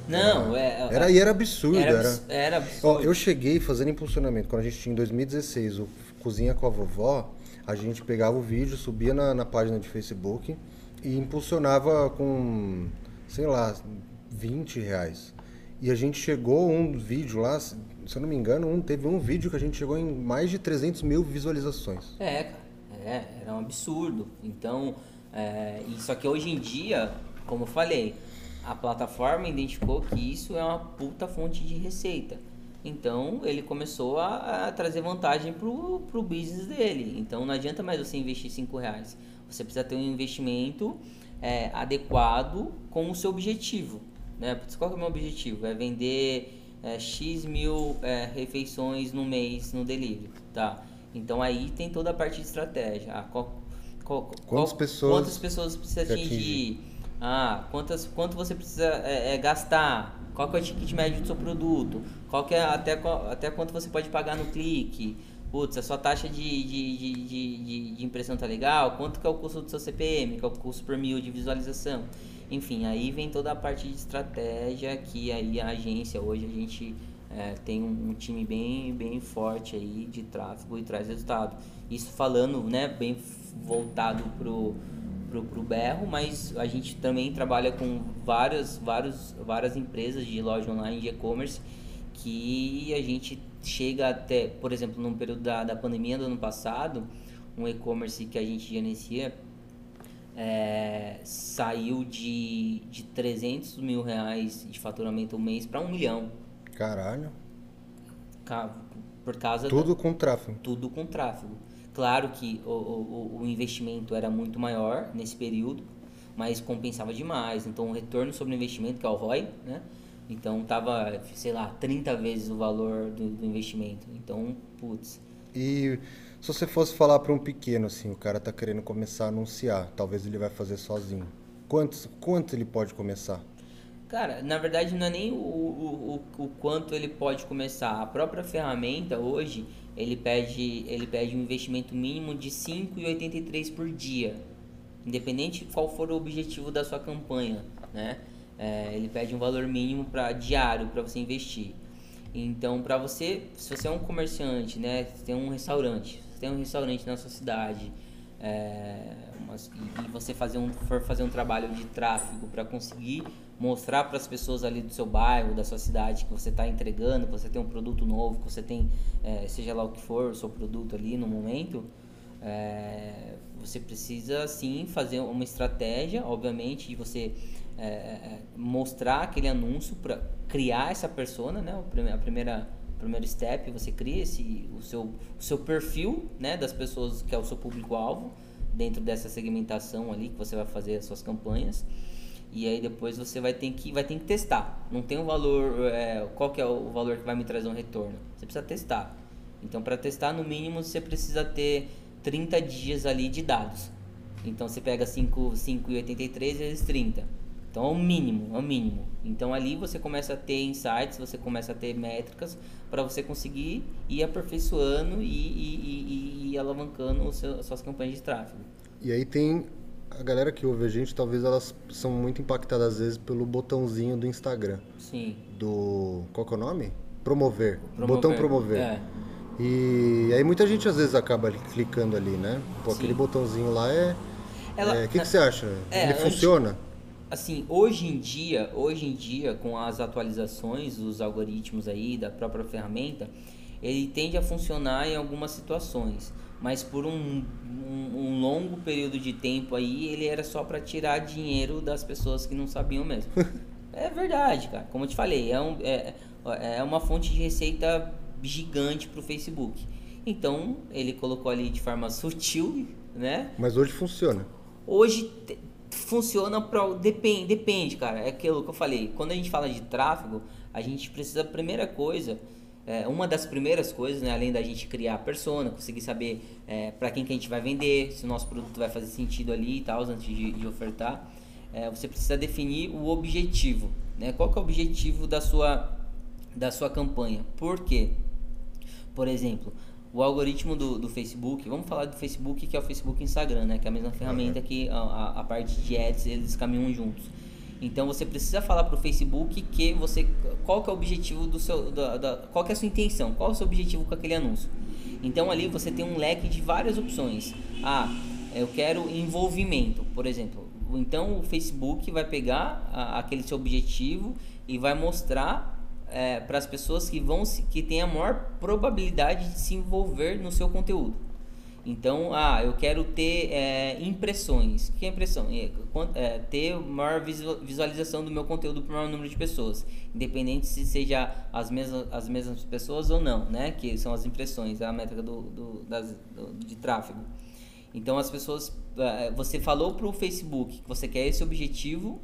Não, é, é, era, e era absurdo. Era, era, era absurdo. Ó, eu cheguei fazendo impulsionamento, quando a gente tinha em 2016 o Cozinha com a Vovó, a gente pegava o vídeo, subia na, na página de Facebook e impulsionava com, sei lá, 20 reais. E a gente chegou um vídeo lá, se eu não me engano, um, teve um vídeo que a gente chegou em mais de 300 mil visualizações. É, cara, é, era um absurdo. Então, é, só que hoje em dia, como eu falei, a plataforma identificou que isso é uma puta fonte de receita. Então ele começou a, a trazer vantagem pro, pro business dele. Então não adianta mais você investir 5 reais. Você precisa ter um investimento é, adequado com o seu objetivo. Né? Qual é o meu objetivo? É vender é, X mil é, refeições no mês no delivery. Tá? Então aí tem toda a parte de estratégia. Ah, qual, qual, quantas, qual, pessoas quantas pessoas precisa atingir? atingir? Ah, quantas, quanto você precisa é, é, gastar? Qual que é o ticket médio do seu produto? Qual que é até, até quanto você pode pagar no clique? Putz, a sua taxa de, de, de, de, de impressão tá legal? Quanto que é o custo do seu CPM? Que é o custo por mil de visualização? Enfim, aí vem toda a parte de estratégia que aí a agência, hoje a gente é, tem um, um, time bem, bem forte aí de tráfego e traz resultado. Isso falando, né, bem voltado pro para o berro, mas a gente também trabalha com várias, várias, várias empresas de loja online de e-commerce que a gente chega até, por exemplo, no período da, da pandemia do ano passado, um e-commerce que a gente gerencia é, saiu de, de 300 mil reais de faturamento um mês para um milhão. Caralho. Por causa Tudo com tráfego. Tudo com tráfego. Claro que o, o, o investimento era muito maior nesse período, mas compensava demais. Então, o retorno sobre o investimento, que é o ROI, né? Então, tava, sei lá, 30 vezes o valor do, do investimento. Então, putz. E se você fosse falar para um pequeno, assim, o cara tá querendo começar a anunciar, talvez ele vai fazer sozinho. Quantos, quanto ele pode começar? Cara, na verdade não é nem o, o, o, o quanto ele pode começar. A própria ferramenta hoje, ele pede, ele pede um investimento mínimo de 5,83 por dia, independente de qual for o objetivo da sua campanha, né? É, ele pede um valor mínimo para diário para você investir. Então, para você, se você é um comerciante, né, tem um restaurante, tem um restaurante na sua cidade, é, e, e, você fazer um, for fazer um trabalho de tráfego para conseguir mostrar para as pessoas ali do seu bairro, da sua cidade, que você está entregando, que você tem um produto novo, que você tem, é, seja lá o que for, o seu produto ali no momento, é, você precisa sim fazer uma estratégia, obviamente, de você é, é mostrar aquele anúncio para criar essa persona, né? A primeira primeiro step, você cria esse, o, seu, o seu perfil né, das pessoas que é o seu público-alvo dentro dessa segmentação ali que você vai fazer as suas campanhas. E aí depois você vai ter que, vai ter que testar. Não tem um valor, é, qual que é o valor que vai me trazer um retorno? Você precisa testar. Então para testar no mínimo você precisa ter 30 dias ali de dados. Então você pega 5,83 vezes 30. Então é o mínimo, é o mínimo. Então ali você começa a ter insights, você começa a ter métricas para você conseguir ir aperfeiçoando e, e, e, e alavancando seu, as suas campanhas de tráfego. E aí tem a galera que ouve a gente, talvez elas são muito impactadas às vezes pelo botãozinho do Instagram. Sim. Do. Qual que é o nome? Promover. promover. Botão promover. É. E aí muita gente às vezes acaba clicando ali, né? Pô, aquele botãozinho lá é. O é, que, que você acha? É, Ele funciona? Assim, hoje em dia, hoje em dia, com as atualizações dos algoritmos aí, da própria ferramenta, ele tende a funcionar em algumas situações. Mas por um, um, um longo período de tempo aí, ele era só para tirar dinheiro das pessoas que não sabiam mesmo. é verdade, cara. Como eu te falei, é, um, é, é uma fonte de receita gigante para o Facebook. Então, ele colocou ali de forma sutil, né? Mas hoje funciona. Hoje funciona para depende, depende, cara. É aquilo que eu falei. Quando a gente fala de tráfego, a gente precisa primeira coisa, é, uma das primeiras coisas, né, além da gente criar a persona, conseguir saber é, para quem que a gente vai vender, se o nosso produto vai fazer sentido ali e tal, antes de, de ofertar, é, você precisa definir o objetivo, né? Qual que é o objetivo da sua da sua campanha? Por quê? Por exemplo, o algoritmo do, do Facebook, vamos falar do Facebook que é o Facebook e Instagram, né? Que é a mesma ferramenta uhum. que a, a, parte de ads eles caminham juntos. Então você precisa falar para o Facebook que você qual que é o objetivo do seu da, da, qual que é a sua intenção, qual é o seu objetivo com aquele anúncio. Então ali você tem um leque de várias opções. Ah, eu quero envolvimento, por exemplo. Então o Facebook vai pegar a, aquele seu objetivo e vai mostrar é, para as pessoas que vão que têm a maior probabilidade de se envolver no seu conteúdo. Então, ah, eu quero ter é, impressões. O que é impressão? É, é, ter maior visualização do meu conteúdo para o maior número de pessoas, independente se seja as mesmas, as mesmas pessoas ou não, né? Que são as impressões, a métrica do, do, das, do de tráfego. Então, as pessoas, é, você falou para o Facebook que você quer esse objetivo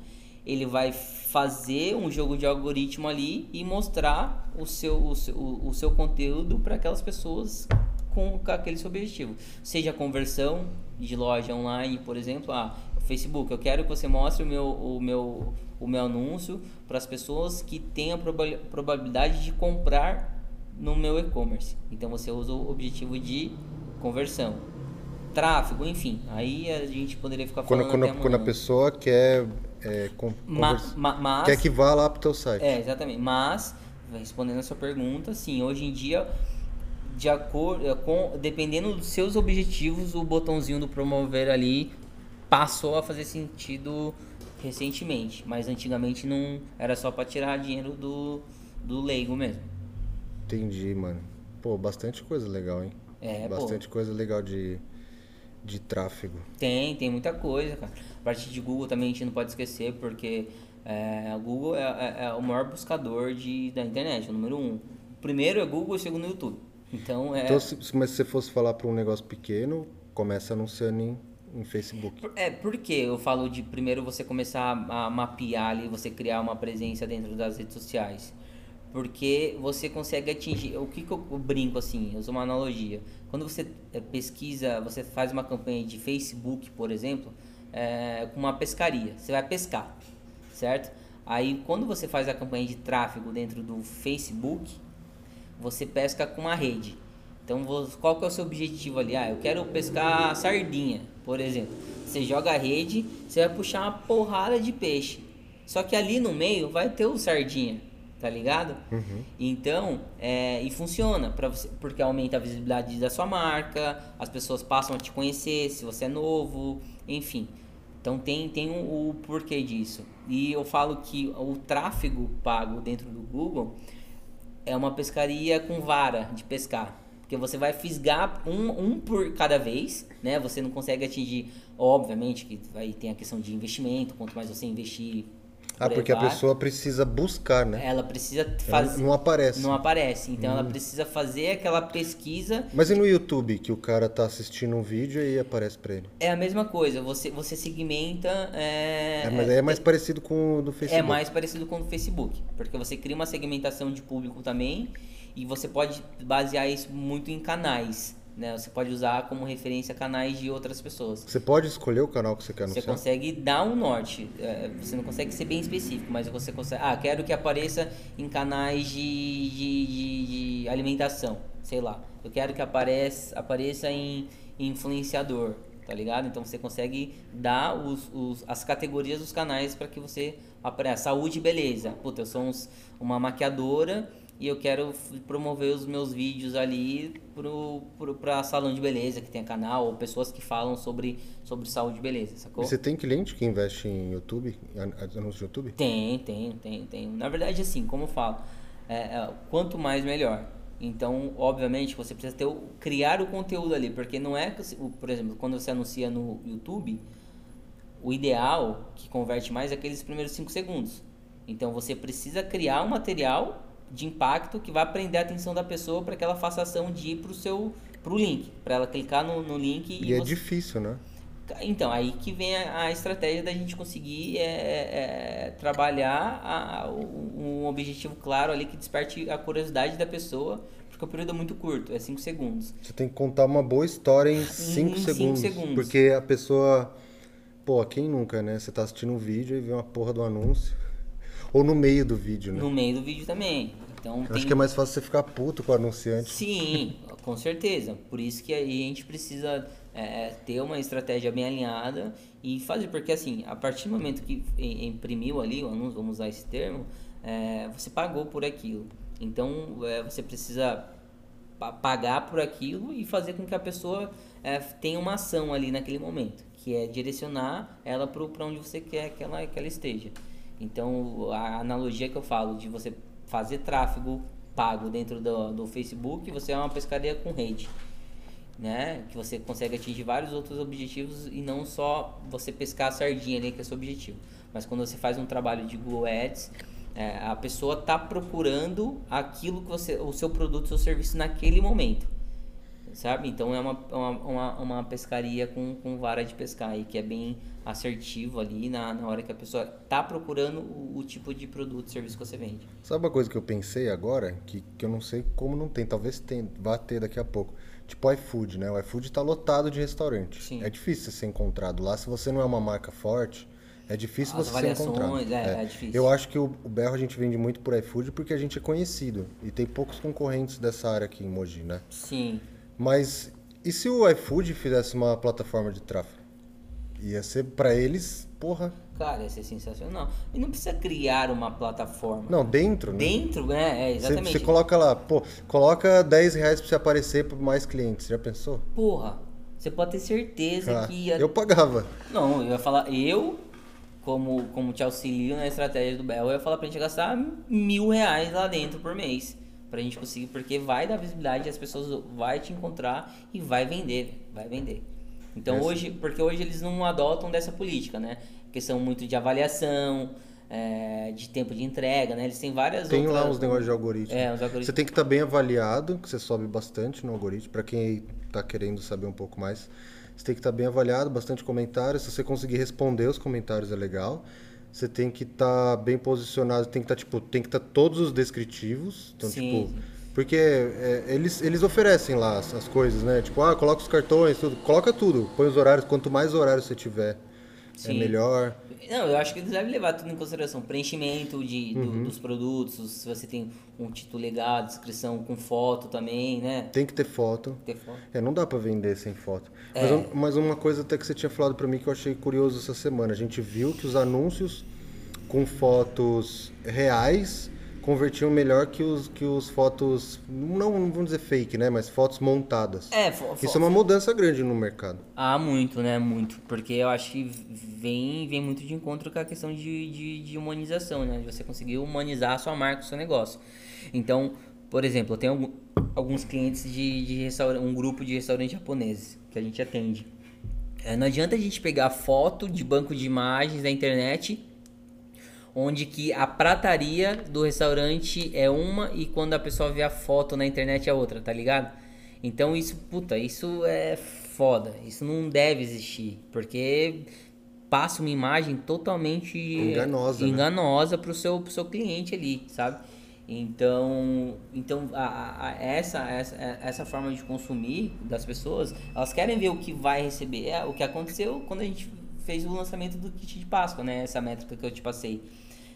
ele vai fazer um jogo de algoritmo ali e mostrar o seu, o seu, o seu conteúdo para aquelas pessoas com, com aquele seu objetivo. Seja conversão de loja online, por exemplo, ah, Facebook, eu quero que você mostre o meu, o meu, o meu anúncio para as pessoas que têm a probabilidade de comprar no meu e-commerce. Então você usa o objetivo de conversão. Tráfego, enfim, aí a gente poderia ficar falando. Quando, quando, quando a pessoa quer é, com, ma, ma, mas, quer que vá lá para o teu site. É, exatamente. Mas, respondendo a sua pergunta, sim, hoje em dia, de acordo é, com, dependendo dos seus objetivos, o botãozinho do promover ali passou a fazer sentido recentemente, mas antigamente não era só para tirar dinheiro do, do leigo mesmo. Entendi, mano. Pô, bastante coisa legal, hein? É, bastante pô. coisa legal de de tráfego? Tem, tem muita coisa, cara. A parte de Google também a gente não pode esquecer, porque é, o Google é, é, é, o maior buscador de, da internet, o número um. O primeiro é Google e o segundo é YouTube. Então, é... então se, mas se você fosse falar para um negócio pequeno, começa anunciando em, em Facebook. É, porque eu falo de primeiro você começar a, a mapear ali, você criar uma presença dentro das redes sociais porque você consegue atingir. O que, que eu brinco assim? Eu uso uma analogia. Quando você eh, pesquisa, você faz uma campanha de Facebook, por exemplo, é, com uma pescaria, você vai pescar, certo? Aí quando você faz a campanha de tráfego dentro do Facebook, você pesca com uma rede. Então, qual que é o seu objetivo ali? Ah, eu quero pescar sardinha, por exemplo. Você joga a rede, você vai puxar uma porrada de peixe. Só que ali no meio vai ter o sardinha tá ligado? Uhum. Então, é, e funciona para você, porque aumenta a visibilidade da sua marca, as pessoas passam a te conhecer, se você é novo, enfim. Então tem, tem o, um, porquê disso. E eu falo que o tráfego pago dentro do Google é uma pescaria com vara de pescar. Porque você vai fisgar um, um por cada vez, né? Você não consegue atingir, obviamente, que vai ter a questão de investimento, quanto mais você investir Ah, por porque a pessoa precisa buscar, né? Ela precisa Ela fazer. Não aparece. Não aparece. Então ela precisa fazer aquela pesquisa. Mas e no YouTube, que o cara tá assistindo um vídeo e aí aparece pra ele? É a mesma coisa. Você, você segmenta. É, É, mas aí é mais parecido com o do Facebook. É mais parecido com o Facebook, porque você cria uma segmentação de público também e você pode basear isso muito em canais, né? Você pode usar como referência canais de outras pessoas. Você pode escolher o canal que você quer Você anunciar? consegue dar um norte, é, você não consegue ser bem específico, mas você consegue. Ah, quero que apareça em canais de, de, de- de alimentação, sei lá. Eu quero que apareça, apareça em, em influenciador, tá ligado? Então você consegue dar os, os- as categorias dos canais para que você apareça. Saúde e beleza. Puta, eu sou uns- uma maquiadora e eu quero promover os meus vídeos ali pro, pro, pra salão de beleza que tem canal, ou pessoas que falam sobre, sobre saúde e beleza, sacou? E você tem cliente que investe em YouTube, em an- anúncio de YouTube? Tem, tem, tem, tem. Na verdade, assim, como eu falo, é, é, quanto mais melhor. Então, obviamente, você precisa ter criar o conteúdo ali, porque não é por exemplo, quando você anuncia no YouTube, o ideal que converte mais é aqueles primeiros 5 segundos. Então, você precisa criar um material de impacto que vai prender a atenção da pessoa para que ela faça a ação de ir pro seu pro link, para ela clicar no, no link E, é você- difícil, né? então, aí que vem a, a estratégia da gente conseguir é, é, trabalhar a- um objetivo claro ali que desperte a curiosidade da pessoa, porque o período é muito curto, é 5 segundos. Você tem que contar uma boa história em 5 cinco segundos, segundos. Porque a pessoa. Pô, quem nunca, né? Você tá assistindo um vídeo e vê uma porra do anúncio. Ou no meio do vídeo, né? No meio do vídeo também. Então, Eu tem... Acho que é mais fácil você ficar puto com o anunciante. Sim, com certeza. Por isso que a gente precisa é, ter uma estratégia bem alinhada e fazer, porque assim, a partir do momento que im- imprimiu ali o anúncio, vamos usar esse termo, é, você pagou por aquilo. Então é, você precisa pa- pagar por aquilo e fazer com que a pessoa é, tenha uma ação ali naquele momento, que é direcionar ela para onde você quer que ela, que ela esteja. Então, a analogia que eu falo de você fazer tráfego pago dentro do, do Facebook, você é uma pescaria com rede. Né? Que você consegue atingir vários outros objetivos e não só você pescar a sardinha ali, que é o seu objetivo. Mas quando você faz um trabalho de Google Ads, é, a pessoa está procurando aquilo que você, o seu produto, o seu serviço naquele momento. Sabe? Então é uma, uma, uma, uma pescaria com, com vara de pescar aí, que é bem assertivo ali na, na hora que a pessoa tá procurando o, o tipo de produto, serviço que você vende. Sabe uma coisa que eu pensei agora? Que, que eu não sei como não tem, talvez tem, vá ter daqui a pouco. Tipo o iFood, né? O iFood tá lotado de restaurante. Sim. É difícil você ser encontrado lá. Se você não é uma marca forte, é difícil As você ser encontrado. avaliações, é, é difícil. Eu acho que o, o Berro a gente vende muito por iFood porque a gente é conhecido. E tem poucos concorrentes dessa área aqui em Mogi, né? Sim. Mas e se o iFood fizesse uma plataforma de tráfego? Ia ser pra eles, porra. Cara, ia ser sensacional. E não precisa criar uma plataforma. Não, dentro, né? Dentro, né? É, exatamente. você coloca lá, pô, coloca 10 reais pra você aparecer pra mais clientes. Já pensou? Porra, você pode ter certeza Ah, que ia... Eu pagava. Não, eu ia falar, eu, como, como te auxilio na estratégia do Bell, eu ia falar pra gente gastar mil reais lá dentro por mês. Pra gente conseguir, porque vai dar visibilidade, as pessoas vai te encontrar e vai vender, vai vender. Então Essa- hoje, porque hoje eles não adotam dessa política, né? Questão muito de avaliação, é, de tempo de entrega, né? Eles têm várias Tem lá outras- uns negócios de algoritmo. É, os algoritmos. Você tem que estar bem avaliado, que você sobe bastante no algoritmo. Pra quem tá querendo saber um pouco mais, você tem que estar bem avaliado, bastante comentários. Se você conseguir responder os comentários é legal. Você tem que estar bem posicionado, tem que estar tipo, tem que estar todos os descritivos. Então, Sim. tipo, porque é, eles, eles oferecem lá as, as coisas, né? Tipo, ah, coloca os cartões, tudo. Coloca tudo. Põe os horários. Quanto mais horários você tiver, é Sim. melhor. Não, eu acho que eles devem levar tudo em consideração. Preenchimento de, do- Uhum. dos produtos, se você tem um título legal, descrição com foto também, né? Tem que ter foto. Ter foto. É, não dá pra vender sem foto. É. Mas, mas uma coisa até que você tinha falado pra mim que eu achei curioso essa semana. A gente viu que os anúncios com fotos reais convertiam melhor que os, que os fotos, não, não vamos dizer fake, né? Mas fotos montadas. É, fo- Isso é uma mudança grande no mercado. Ah, muito, né? Muito. Porque eu acho que vem, vem muito de encontro com a questão de, de, de humanização, né? De você conseguir humanizar a sua marca, o seu negócio. Então, por exemplo, eu tenho alguns clientes de, de restaurante, um grupo de restaurantes japoneses que a gente atende. É, não adianta a gente pegar foto de banco de imagens da internet onde que a prataria do restaurante é uma e quando a pessoa vê a foto na internet é outra, tá ligado? Então isso, puta, isso é foda. Isso não deve existir, porque passa uma imagem totalmente enganosa, enganosa né? pro seu pro seu cliente ali, sabe? Então, então a, a, essa, essa, essa forma de consumir das pessoas, elas querem ver o que vai receber. É o que aconteceu quando a gente fez o lançamento do kit de Páscoa, né? Essa métrica que eu te passei.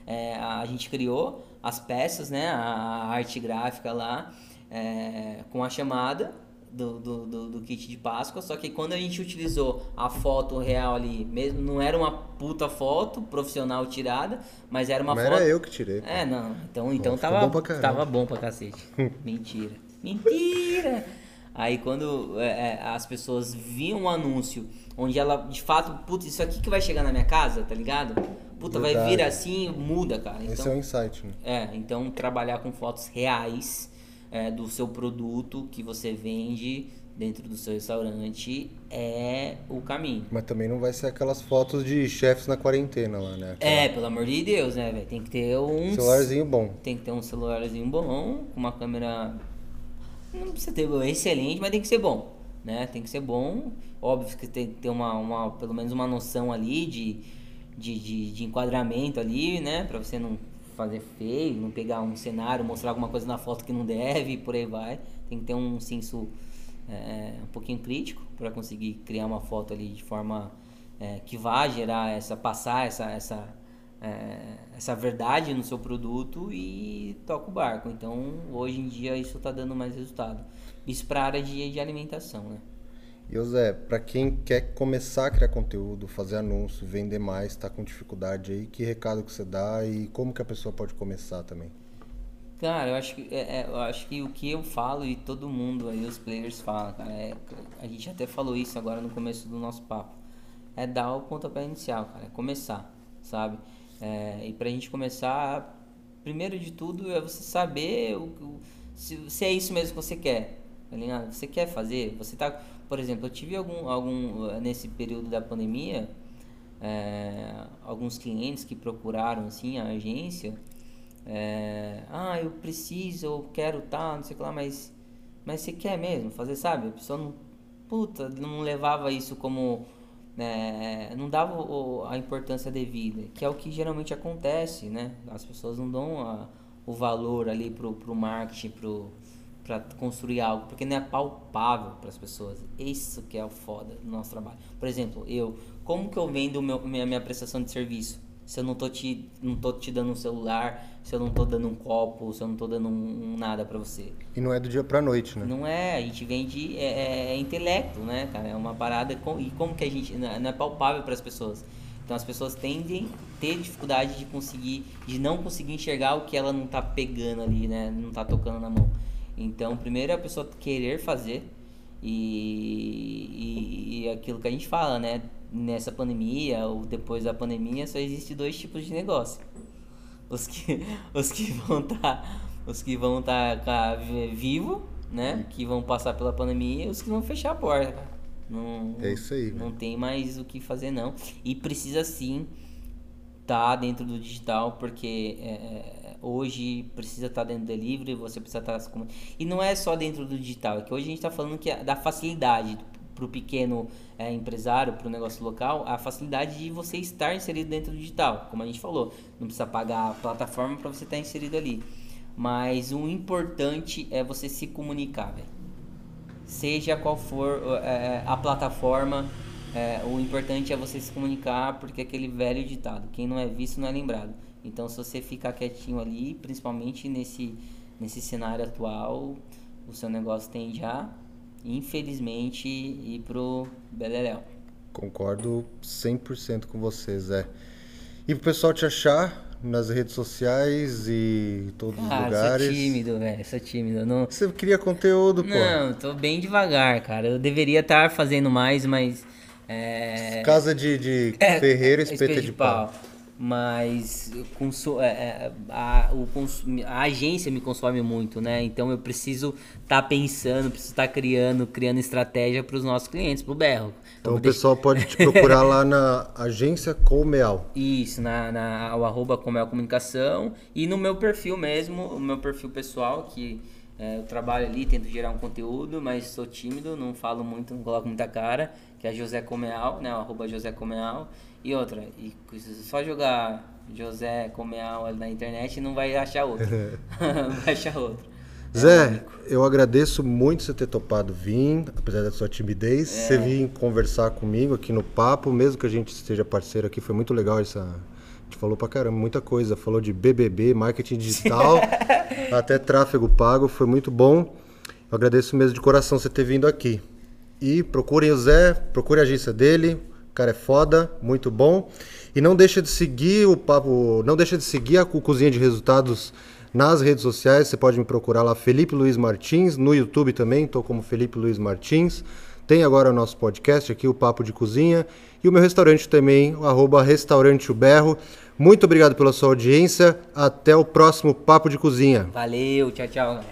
É, a gente criou as peças, né? A arte gráfica lá é, com a chamada do, do, do, do, kit de Páscoa, só que quando a gente utilizou a foto real ali, mesmo não era uma puta foto profissional tirada, mas era uma mas foto. era eu que tirei. Pô. É, não. Então, então tava, bom pra tava bom pra cacete. Mentira. Mentira! Aí quando é, é, as pessoas viam um anúncio onde ela, de fato, putz, isso aqui que vai chegar na minha casa, tá ligado? Puta, Verdade. vai vir assim, muda, cara. Então, Esse é o insight, né? É, então trabalhar com fotos reais é, do seu produto que você vende dentro do seu restaurante é o caminho. Mas também não vai ser aquelas fotos de chefes na quarentena lá, né? Aquela... É, pelo amor de Deus, né, velho? Tem que ter um celularzinho bom. Tem que ter um celularzinho bom, com uma câmera não precisa ter excelente, mas tem que ser bom, né? Tem que ser bom. Óbvio que tem que ter uma, uma pelo menos uma noção ali de, de, de, de enquadramento ali, né? Para você não fazer feio, não pegar um cenário, mostrar alguma coisa na foto que não deve, por aí vai. Tem que ter um senso é, um pouquinho crítico para conseguir criar uma foto ali de forma é, que vá gerar essa passar essa essa é, essa verdade no seu produto e toca o barco. Então hoje em dia isso está dando mais resultado. Isso para área de, de alimentação, né? E Zé, para quem quer começar a criar conteúdo, fazer anúncio, vender mais, está com dificuldade aí, que recado que você dá e como que a pessoa pode começar também? Cara, eu acho que, é, é, eu acho que o que eu falo e todo mundo aí, os players falam, cara, é, a gente até falou isso agora no começo do nosso papo, é dar o pontapé inicial, cara, é começar, sabe? É, e pra gente começar, primeiro de tudo é você saber o, o se, se é isso mesmo que você quer, tá ligado? Você quer fazer, você tá por exemplo, eu tive algum, algum nesse período da pandemia, é, alguns clientes que procuraram assim a agência, é, ah, eu preciso, eu quero tá, não sei o que lá, mas, mas você quer mesmo fazer, sabe? A pessoa não, puta, não levava isso como, é, não dava o, a importância devida, que é o que geralmente acontece, né? As pessoas não dão a, o valor ali pro, pro marketing, pro para construir algo, porque não é palpável para as pessoas. Isso que é o foda do nosso trabalho. Por exemplo, eu, como que eu vendo meu, minha, minha prestação de serviço? Se eu não tô te, não tô te dando um celular, se eu não tô dando um copo, se eu não tô dando um, um nada para você. E não é do dia pra noite, né? Não é, a gente vende é, é, é intelecto, né, cara? É uma parada com, e como que a gente não é palpável para as pessoas. Então as pessoas tendem a ter dificuldade de conseguir, de não conseguir enxergar o que ela não tá pegando ali, né? Não tá tocando na mão. Então, primeiro é a pessoa querer fazer e, e, e, aquilo que a gente fala, né? Nessa pandemia ou depois da pandemia só existe dois tipos de negócio. Os que, os que vão estar tá, os que vão estar tá, vivo, né? Que vão passar pela pandemia e os que vão fechar a porta. Não, é isso aí. Não tem mais o que fazer não. E precisa sim tá dentro do digital porque é, é hoje precisa estar tá dentro do delivery, você precisa estar. Tá e não é só dentro do digital, é que hoje a gente está falando que é da facilidade para o pequeno é, empresário, para o negócio local, a facilidade de você estar inserido dentro do digital, como a gente falou, não precisa pagar a plataforma para você estar tá inserido ali. Mas o importante é você se comunicar, véio. seja qual for é, a plataforma, é, o importante é você se comunicar, porque aquele velho ditado, quem não é visto não é lembrado. Então, se você ficar quietinho ali, principalmente nesse, nesse cenário atual, o seu negócio tende a, infelizmente, ir pro beleléu. Concordo 100% com você, Zé. E pro pessoal te achar nas redes sociais e todos os lugares. sou tímido, velho, sou tímido. Não... Você queria conteúdo, pô? Não, tô bem devagar, cara. Eu deveria estar fazendo mais, mas... É... Casa de, de é, Ferreira, espeta, de, de pau. pau. mas consu é, é, a, o a agência me consome muito, né? Então eu preciso estar tá pensando, preciso estar tá criando, criando estratégia para os nossos clientes, para o Berro. Então o pessoal pode te procurar lá na agência Comeal. Isso, na, na o arroba Comunicação e no meu perfil mesmo, o meu perfil pessoal que é, eu trabalho ali, tento gerar um conteúdo, mas sou tímido, não falo muito, não coloco muita cara, que é José Comeal, né? O arroba José Comeal. E outra, e só jogar José Comeal na internet não vai achar outro. vai achar outro. É Zé, eu agradeço muito você ter topado vir, apesar da sua timidez, é. você vir conversar comigo aqui no papo, mesmo que a gente esteja parceiro aqui, foi muito legal essa. Falou pra caramba, muita coisa. Falou de BBB, marketing digital, até tráfego pago, foi muito bom. Eu agradeço mesmo de coração você ter vindo aqui. E procurem o Zé, procure a agência dele, cara é foda, muito bom. E não deixa de seguir o papo, não deixa de seguir a Cozinha de Resultados nas redes sociais. Você pode me procurar lá, Felipe Luiz Martins, no YouTube também, estou como Felipe Luiz Martins. Tem agora o nosso podcast aqui, o Papo de Cozinha. E o meu restaurante também, o arroba Restaurante Berro. Muito obrigado pela sua audiência. Até o próximo Papo de Cozinha. Valeu, tchau, tchau.